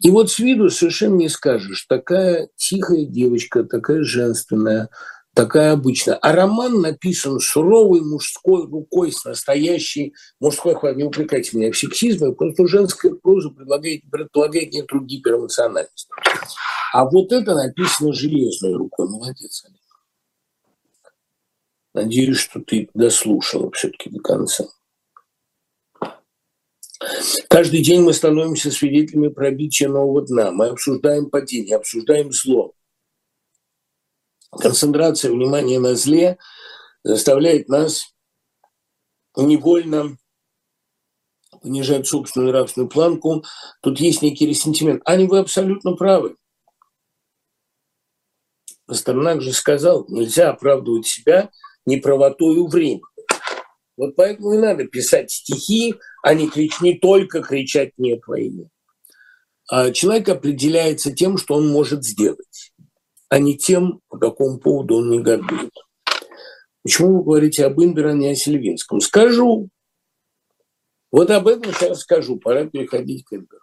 И вот с виду совершенно не скажешь, такая тихая девочка, такая женственная, такая обычная. А роман написан суровой мужской рукой с настоящей мужской хваткой. Не упрекайте меня в сексизме, просто женская проза предлагает, предполагает некоторую гиперэмоциональность. А вот это написано железной рукой. Молодец, Олег. Надеюсь, что ты дослушала все-таки до конца. Каждый день мы становимся свидетелями пробития нового дна. Мы обсуждаем падение, обсуждаем зло. Концентрация внимания на зле заставляет нас невольно понижать собственную нравственную планку. Тут есть некий ресентимент. Ани, вы абсолютно правы. Пастернак же сказал, нельзя оправдывать себя неправотою времени. Вот поэтому и надо писать стихи, а не, крич, не только кричать «нет» войне. А человек определяется тем, что он может сделать, а не тем, по какому поводу он негодует. Почему вы говорите об Имбере, а не о Сильвинском? Скажу. Вот об этом сейчас скажу. Пора переходить к Имберу.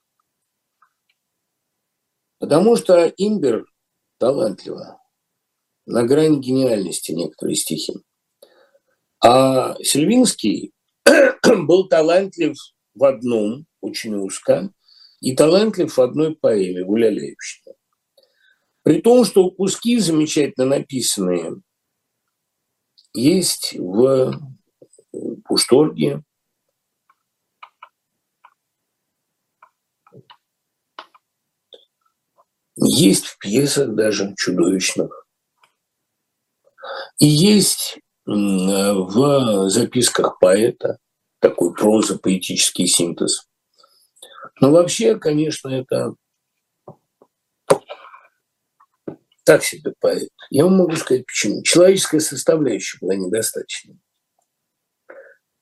Потому что Имбер талантливо, на грани гениальности некоторые стихи. А Сильвинский <clears throat> был талантлив в одном, очень узко, и талантлив в одной поэме «Гуляляющая». При том, что куски замечательно написанные есть в Пушторге, есть в пьесах даже чудовищных. И есть в записках поэта, такой проза-поэтический синтез. Но вообще, конечно, это так себе поэт. Я вам могу сказать, почему. Человеческая составляющая была недостаточной.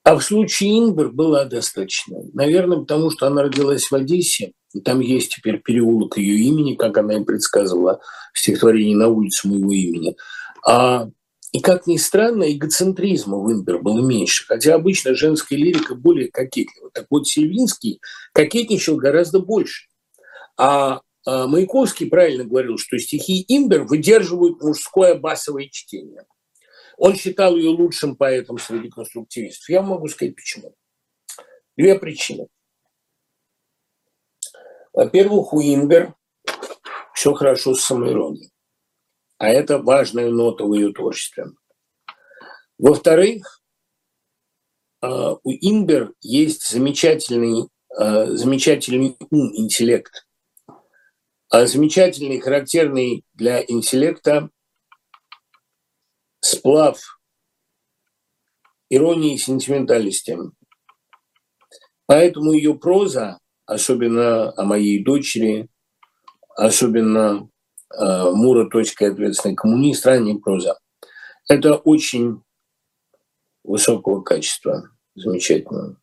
А в случае Ингбер была достаточно. Наверное, потому что она родилась в Одессе, и там есть теперь переулок ее имени, как она и предсказывала в стихотворении «На улице моего имени». А и, как ни странно, эгоцентризма в Имбер было меньше, хотя обычно женская лирика более кокетлива. Так вот, Сильвинский кокетничал гораздо больше. А, а Маяковский правильно говорил, что стихи Имбер выдерживают мужское басовое чтение. Он считал ее лучшим поэтом среди конструктивистов. Я могу сказать, почему. Две причины. Во-первых, у Имбер все хорошо с самоиронией а это важная нота в ее творчестве. Во-вторых, а, у Имбер есть замечательный, а, замечательный ум, интеллект. А замечательный, характерный для интеллекта сплав иронии и сентиментальности. Поэтому ее проза, особенно о моей дочери, особенно Мура, точка ответственный коммунист, ранняя проза. Это очень высокого качества, замечательно.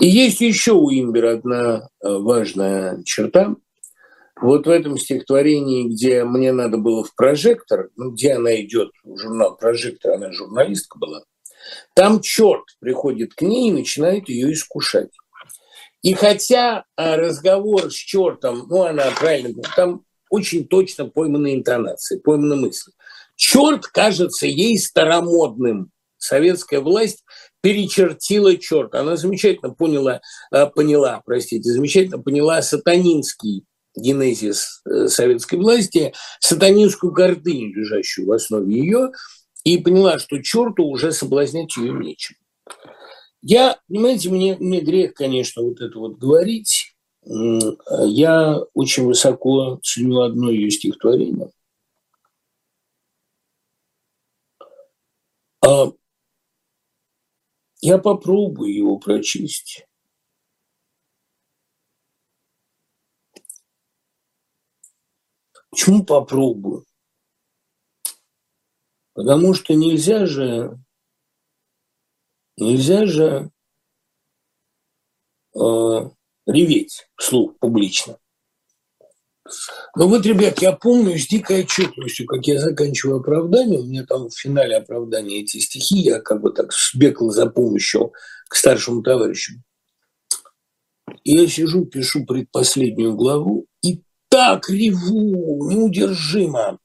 И есть еще у Имбера одна э, важная черта. Вот в этом стихотворении, где мне надо было в прожектор, ну, где она идет, журнал «Прожектор», она журналистка была, там черт приходит к ней и начинает ее искушать. И хотя а, разговор с чертом, ну, она правильно, там очень точно пойманы интонации, пойманы мысли. Черт кажется ей старомодным. Советская власть перечертила черт. Она замечательно поняла, а, поняла, простите, замечательно поняла сатанинский генезис э, советской власти, сатанинскую гордыню, лежащую в основе ее, и поняла, что черту уже соблазнять ее нечем. Я, понимаете, мне, мне грех, конечно, вот это вот говорить. Я очень высоко ценю одно ее стихотворение. А я попробую его прочесть. Почему попробую? Потому что нельзя же, нельзя же э, реветь вслух публично. Но вот, ребят, я помню с дикой отчетливостью, как я заканчиваю оправдание, у меня там в финале оправдания эти стихи, я как бы так сбегал за помощью к старшему товарищу. И я сижу, пишу предпоследнюю главу, и так реву, неудержимо.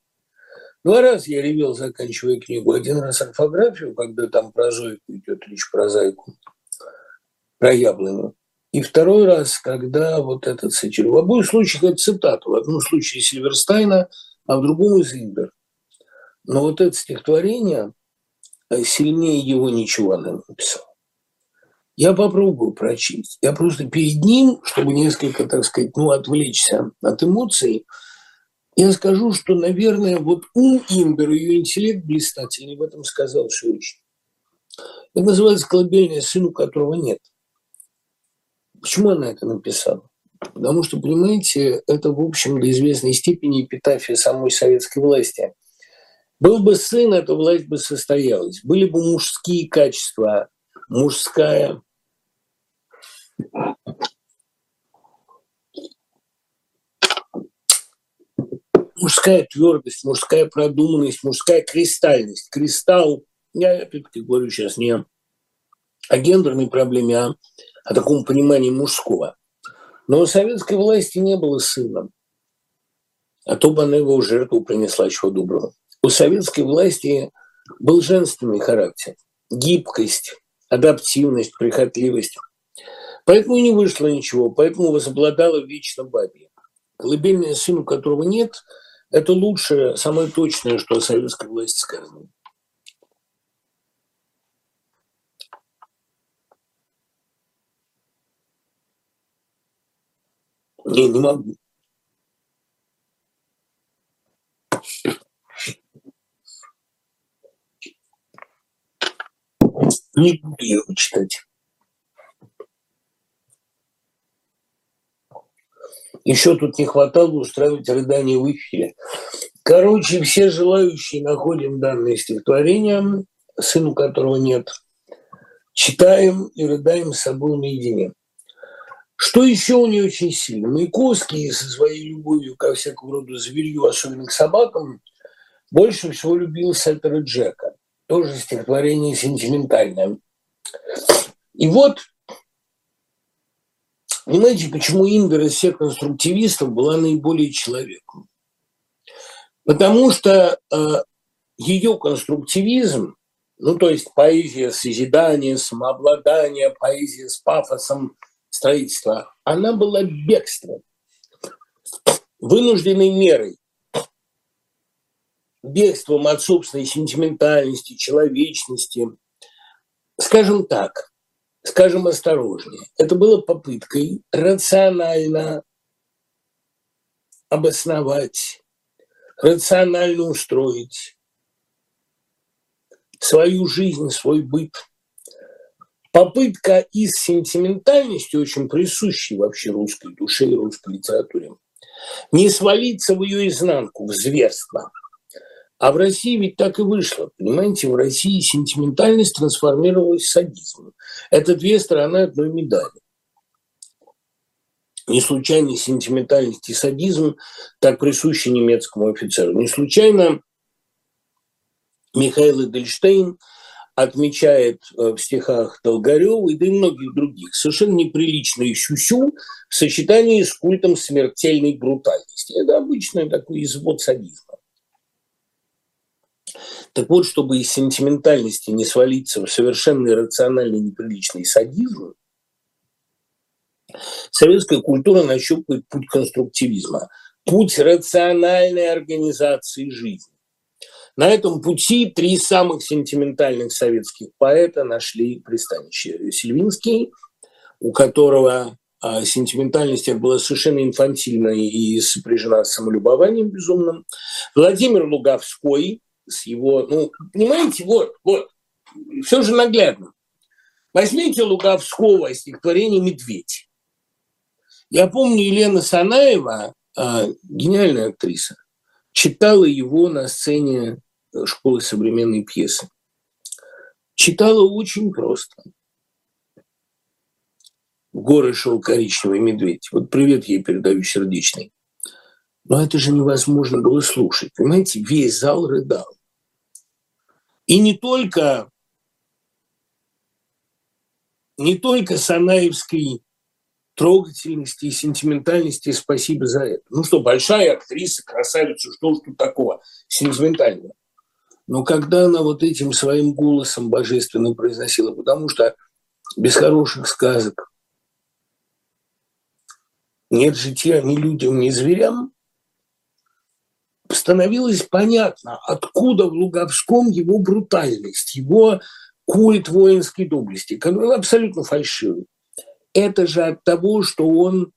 Два раза я ревел, заканчивая книгу. Один раз орфографию, когда там про Зойку идет речь про зайку, про яблоню. И второй раз, когда вот этот цитирую. В обоих случаях это цитата. В одном случае Сильверстайна, а в другом из Имбер. Но вот это стихотворение, э, сильнее его ничего она не. Я попробую прочесть. Я просто перед ним, чтобы несколько, так сказать, ну, отвлечься от эмоций, я скажу, что, наверное, вот ум Имбер, ее интеллект блистательный в этом сказал очень. Это называется колыбельная, сыну которого нет. Почему она это написала? Потому что, понимаете, это, в общем, до известной степени эпитафия самой советской власти. Был бы сын, эта власть бы состоялась. Были бы мужские качества, мужская мужская твердость, мужская продуманность, мужская кристальность. Кристалл, я опять-таки говорю сейчас не о гендерной проблеме, а о таком понимании мужского. Но у советской власти не было сына, а то бы она его в жертву принесла чего доброго. У советской власти был женственный характер, гибкость, адаптивность, прихотливость. Поэтому не вышло ничего, поэтому возобладала вечно бабье. Колыбельная сыну, которого нет – это лучшее, самое точное, что о советской власти сказано. Не, не могу. Не буду его читать. Еще тут не хватало устраивать рыдание в эфире. Короче, все желающие находим данное стихотворение, сыну которого нет, читаем и рыдаем с собой наедине. Что еще у нее очень сильно? Маяковский со своей любовью ко всякому роду зверью, особенно к собакам, больше всего любил Сеттера Джека. Тоже стихотворение сентиментальное. И вот Понимаете, почему Ингер из всех конструктивистов была наиболее человеком? Потому что э, ее конструктивизм, ну то есть поэзия созидания, самообладания, поэзия с пафосом строительства, она была бегством, вынужденной мерой, бегством от собственной сентиментальности, человечности. Скажем так, скажем осторожнее. Это было попыткой рационально обосновать, рационально устроить свою жизнь, свой быт. Попытка из сентиментальности, очень присущей вообще русской душе и русской литературе, не свалиться в ее изнанку, в зверство, А в России ведь так и вышло. Понимаете, в России сентиментальность трансформировалась в садизм. Это две стороны одной медали. Не случайно сентиментальность и садизм так присущи немецкому офицеру. Не случайно Михаил Эдельштейн отмечает э, в стихах Долгорева и да и многих других совершенно неприличные сюсю в сочетании с культом смертельной брутальности. Это обычный такой извод садизма. Так вот, чтобы из сентиментальности не свалиться в совершенно иррациональный неприличный садизм, советская культура нащупывает путь конструктивизма, путь рациональной организации жизни. На этом пути три самых сентиментальных советских поэта нашли пристанище. Сильвинский, у которого а, сентиментальность была совершенно инфантильной и сопряжена с самолюбованием безумным. Владимир Луговской с его, ну, понимаете, вот, вот, все же наглядно. Возьмите Луговского стихотворение «Медведь». Я помню, Елена Санаева, а, гениальная актриса, читала его на сцене школы современной пьесы. Читала очень просто. В горы шел коричневый медведь. Вот привет ей передаю сердечный. Но это же невозможно было слушать. Понимаете, весь зал рыдал. И не только, не только Санаевской трогательности и сентиментальности, спасибо за это. Ну что, большая актриса, красавица, что ж тут такого сентиментального? Но когда она вот этим своим голосом божественным произносила, потому что без хороших сказок нет жития ни людям, ни зверям, становилось понятно, откуда в Луговском его брутальность, его культ воинской доблести, который абсолютно фальшивый. Это же от того, что он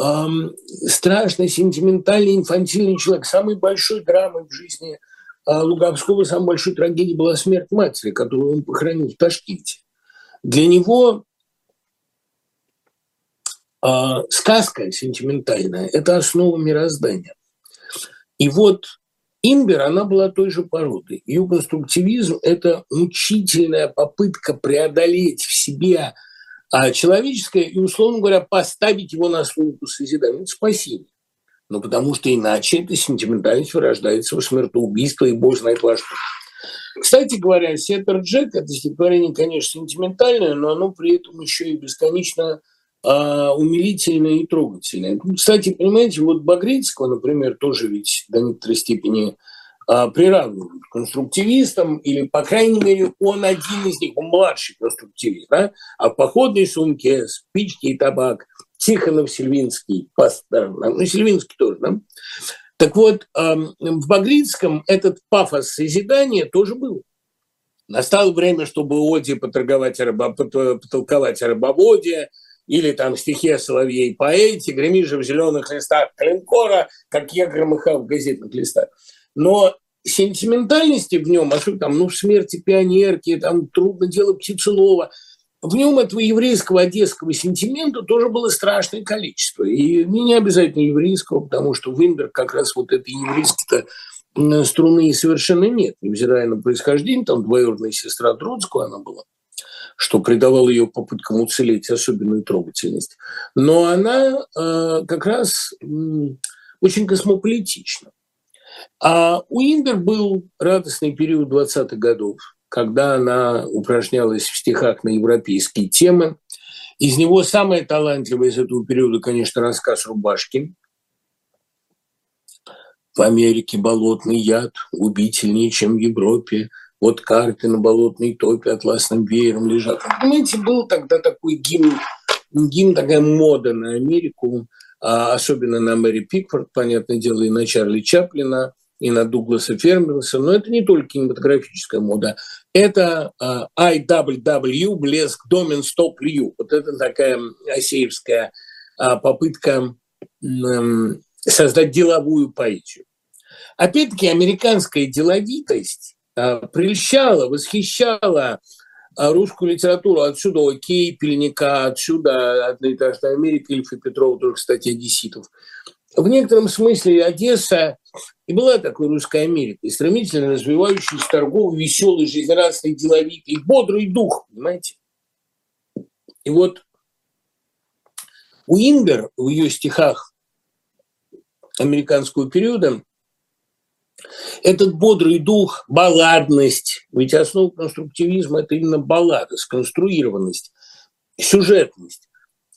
эм, страшно сентиментальный, инфантильный человек, самой большой драмой в жизни – а Луговского самой большой трагедией была смерть матери, которую он похоронил в Ташкенте. Для него э, сказка сентиментальная – это основа мироздания. И вот Имбер, она была той же породы. Ее конструктивизм – это мучительная попытка преодолеть в себе а, человеческое и, условно говоря, поставить его на службу созидания. Это спасение. Ну, потому что иначе эта сентиментальность вырождается в смертоубийство, и бог знает во что. Кстати говоря, Сеттер Джек – это стихотворение, конечно, сентиментальное, но оно при этом еще и бесконечно э, умилительное и трогательное. Кстати, понимаете, вот Багрицкого, например, тоже ведь до некоторой степени э, приравнивают конструктивистам, или, по крайней мере, он один из них, он младший конструктивист, да? а в походной сумке спички и табак – Тихонов, Сильвинский, пастор, ну, Сильвинский тоже, да? Так вот, в Багрицком этот пафос созидания тоже был. Настало время, чтобы Оди поторговать, потолковать о рыбоводе, или там стихи о соловье и поэте, греми же в зеленых листах клинкора, как я громыхал в газетных листах. Но сентиментальности в нем, особенно там, ну, в смерти пионерки, там трудно дело птицелова – в нем этого еврейского одесского сентимента тоже было страшное количество. И не обязательно еврейского, потому что Винберг как раз вот этой еврейской-то струны совершенно нет, невзирая на происхождение, там двоюродная сестра Троцкого она была, что придавало ее попыткам уцелеть особенную трогательность. Но она э, как раз э, очень космополитична. А у Инбер был радостный период 20-х годов – когда она упражнялась в стихах на европейские темы. Из него самое талантливое из этого периода, конечно, рассказ «Рубашки». В Америке болотный яд губительнее, чем в Европе. Вот карты на болотной топе атласным веером лежат. Понимаете, был тогда такой гимн, гимн, такая мода на Америку, а особенно на Мэри Пикфорд, понятное дело, и на Чарли Чаплина – и на Дугласа Фермерса, но это не только кинематографическая мода, это uh, IWW, блеск, домен, стоп, лью. Вот это такая осеевская uh, попытка создать деловую поэзию. Опять-таки, американская деловитость uh, прельщала, восхищала русскую литературу. Отсюда Окей, Пельника, отсюда одноэтажная Америка, Ильфа Петрова, только, кстати, одесситов. В некотором смысле Одесса и была такой русской Америкой, стремительно развивающейся торговый, веселый, жизнерадостный, деловитый, бодрый дух, понимаете? И вот у Ингер в ее стихах американского периода этот бодрый дух, балладность, ведь основа конструктивизма – это именно баллада, сконструированность, сюжетность.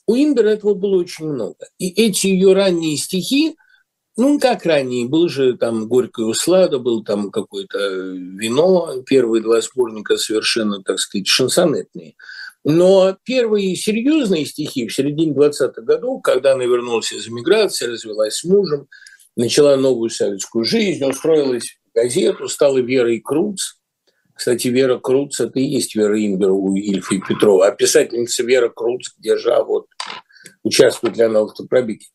У Имбера этого было очень много. И эти ее ранние стихи, ну, как ранние, был же там «Горькая услада», был там какое-то вино, первые два сборника совершенно, так сказать, шансонетные. Но первые серьезные стихи в середине 20-х годов, когда она вернулась из эмиграции, развелась с мужем, начала новую советскую жизнь, устроилась в газету, стала Верой Круц. Кстати, Вера Круц – это и есть Вера Ингера у Ильфа и Петрова. А писательница Вера Круц, держа вот участвует для на автопробеге.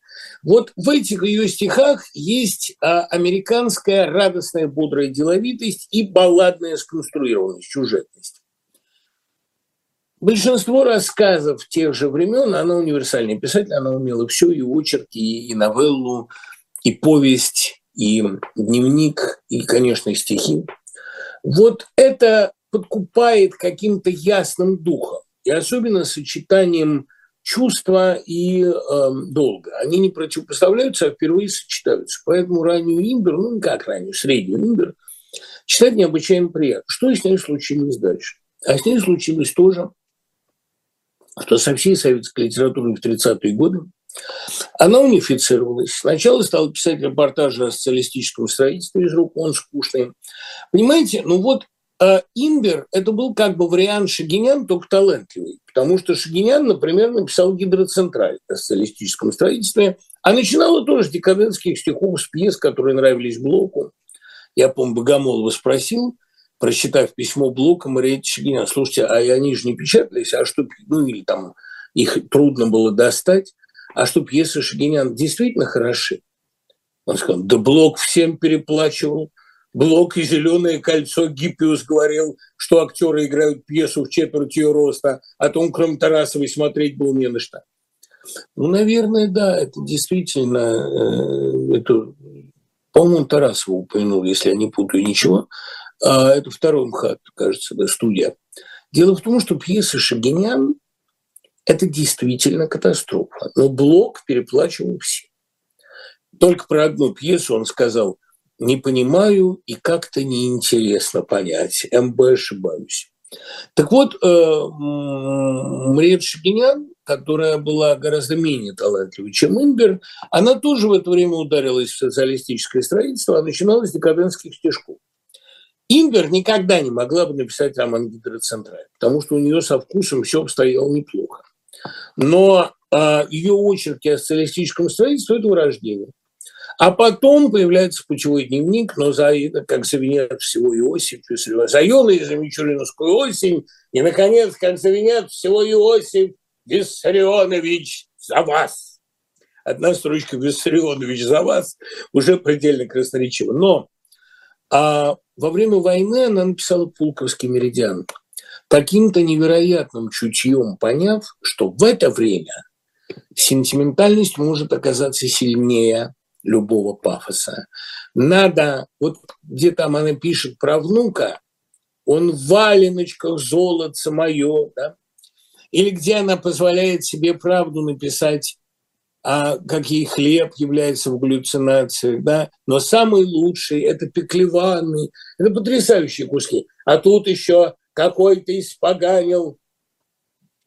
Вот в этих ее стихах есть а, американская радостная, бодрая деловитость и балладная сконструированность, сюжетность. Большинство рассказов тех же времен, она универсальный писатель, она умела все, и очерки, и новеллу, и повесть, и дневник, и, конечно, стихи. Вот это подкупает каким-то ясным духом, и особенно сочетанием чувства и э, долга. Они не противопоставляются, а впервые сочетаются. Поэтому раннюю имбер, ну как раннюю, среднюю имбер, читать необычайно приятно. Что с ней случилось дальше? А с ней случилось тоже, что со всей советской литературой в 30-е годы она унифицировалась. Сначала стала писать репортажи о социалистическом строительстве из рук, он скучный. Понимаете, ну вот а Имбер – это был как бы вариант Шагинян, только талантливый. Потому что Шагинян, например, написал гидроцентраль о социалистическом строительстве, а начинала тоже с декадентских стихов, с пьес, которые нравились Блоку. Я, помню, Богомолова спросил, прочитав письмо Блока, Мариэте Шагинян, слушайте, а они же не печатались, а что, ну или там их трудно было достать а что пьесы Шагинян действительно хороши. Он сказал, да Блок всем переплачивал. Блок и «Зеленое кольцо» Гиппиус говорил, что актеры играют пьесу в четверть ее роста, а он, кроме Тарасовой, смотреть был не на что. Ну, наверное, да, это действительно, э, это, по-моему, Тарасова упомянул, если я не путаю ничего. А это второй МХАТ, кажется, да, студия. Дело в том, что пьесы Шагинян это действительно катастрофа. Но Блок переплачивал все. Только про одну пьесу он сказал, не понимаю и как-то неинтересно понять. МБ ошибаюсь. Так вот, э, Мред Шагинян, которая была гораздо менее талантливой, чем Имбер, она тоже в это время ударилась в социалистическое строительство, а начиналась с декадентских стежков. Имбер никогда не могла бы написать роман «Гидроцентраль», потому что у нее со вкусом все обстояло неплохо. Но а, ее очерки о социалистическом строительстве – это вырождение. А потом появляется путевой дневник, но за как за Венец всего Иосиф, за Юна и за Мичуринскую осень, и, наконец, как за Венец всего Иосиф Виссарионович за вас. Одна строчка Виссарионович за вас уже предельно красноречива. Но а во время войны она написала «Пулковский меридиан», каким-то невероятным чутьем поняв, что в это время сентиментальность может оказаться сильнее любого пафоса. Надо, вот где там она пишет про внука, он в валеночках золото мое, да? или где она позволяет себе правду написать, а как ей хлеб является в галлюцинациях, да, но самый лучший – это пеклеванный, это потрясающие куски. А тут еще какой-то испоганил,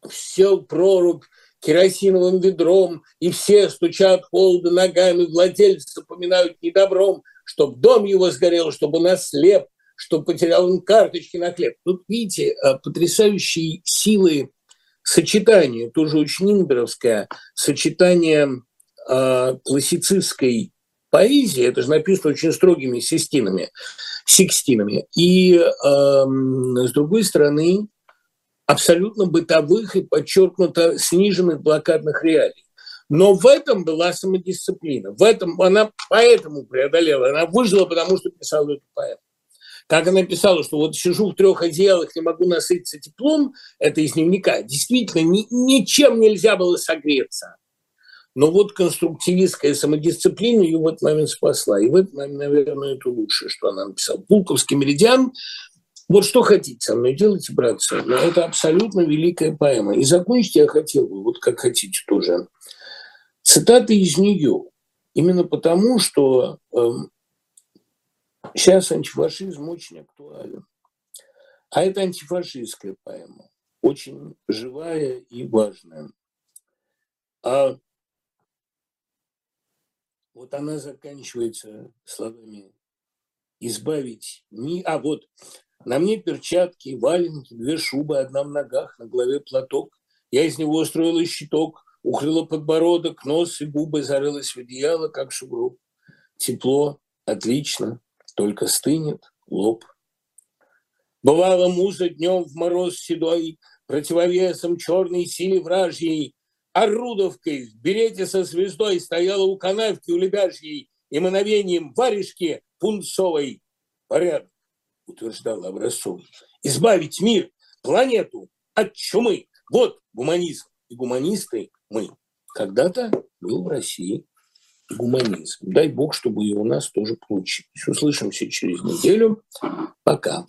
все прорубь керосиновым ведром, и все стучат холодно ногами, владельцы поминают недобром, чтоб дом его сгорел, чтобы он ослеп, чтобы потерял он карточки на хлеб. Тут, видите, э, потрясающие силы сочетания, тоже очень имберовское, сочетание э, классицистской поэзии, это же написано очень строгими систинами, секстинами, и э, с другой стороны абсолютно бытовых и подчеркнуто сниженных блокадных реалий. Но в этом была самодисциплина. В этом она поэтому преодолела. Она выжила, потому что писала эту поэму. Как она писала, что вот сижу в трех одеялах, не могу насытиться теплом, это из дневника. Действительно, ни, ничем нельзя было согреться. Но вот конструктивистская самодисциплина ее в этот момент спасла. И в этот момент, наверное, это лучшее, что она написала. Пулковский меридиан вот что хотите со мной делать, братцы, но это абсолютно великая поэма. И закончить я хотел бы, вот как хотите тоже, цитаты из нее. Именно потому, что э, сейчас антифашизм очень актуален. А это антифашистская поэма, очень живая и важная. А вот она заканчивается словами «избавить ми...» А вот на мне перчатки, валенки, две шубы, одна в ногах, на голове платок. Я из него устроила щиток, укрыла подбородок, нос и губы, зарылась в одеяло, как шугру. Тепло, отлично, только стынет лоб. Бывало муза днем в мороз седой, противовесом черной силе вражьей, Орудовкой в берете со звездой стояла у канавки у лебяжьей и мановением варежки пунцовой порядок утверждал Образцов, избавить мир, планету от чумы. Вот гуманизм. И гуманисты мы. Когда-то был в России гуманизм. Дай бог, чтобы и у нас тоже получилось. Услышимся через неделю. Пока.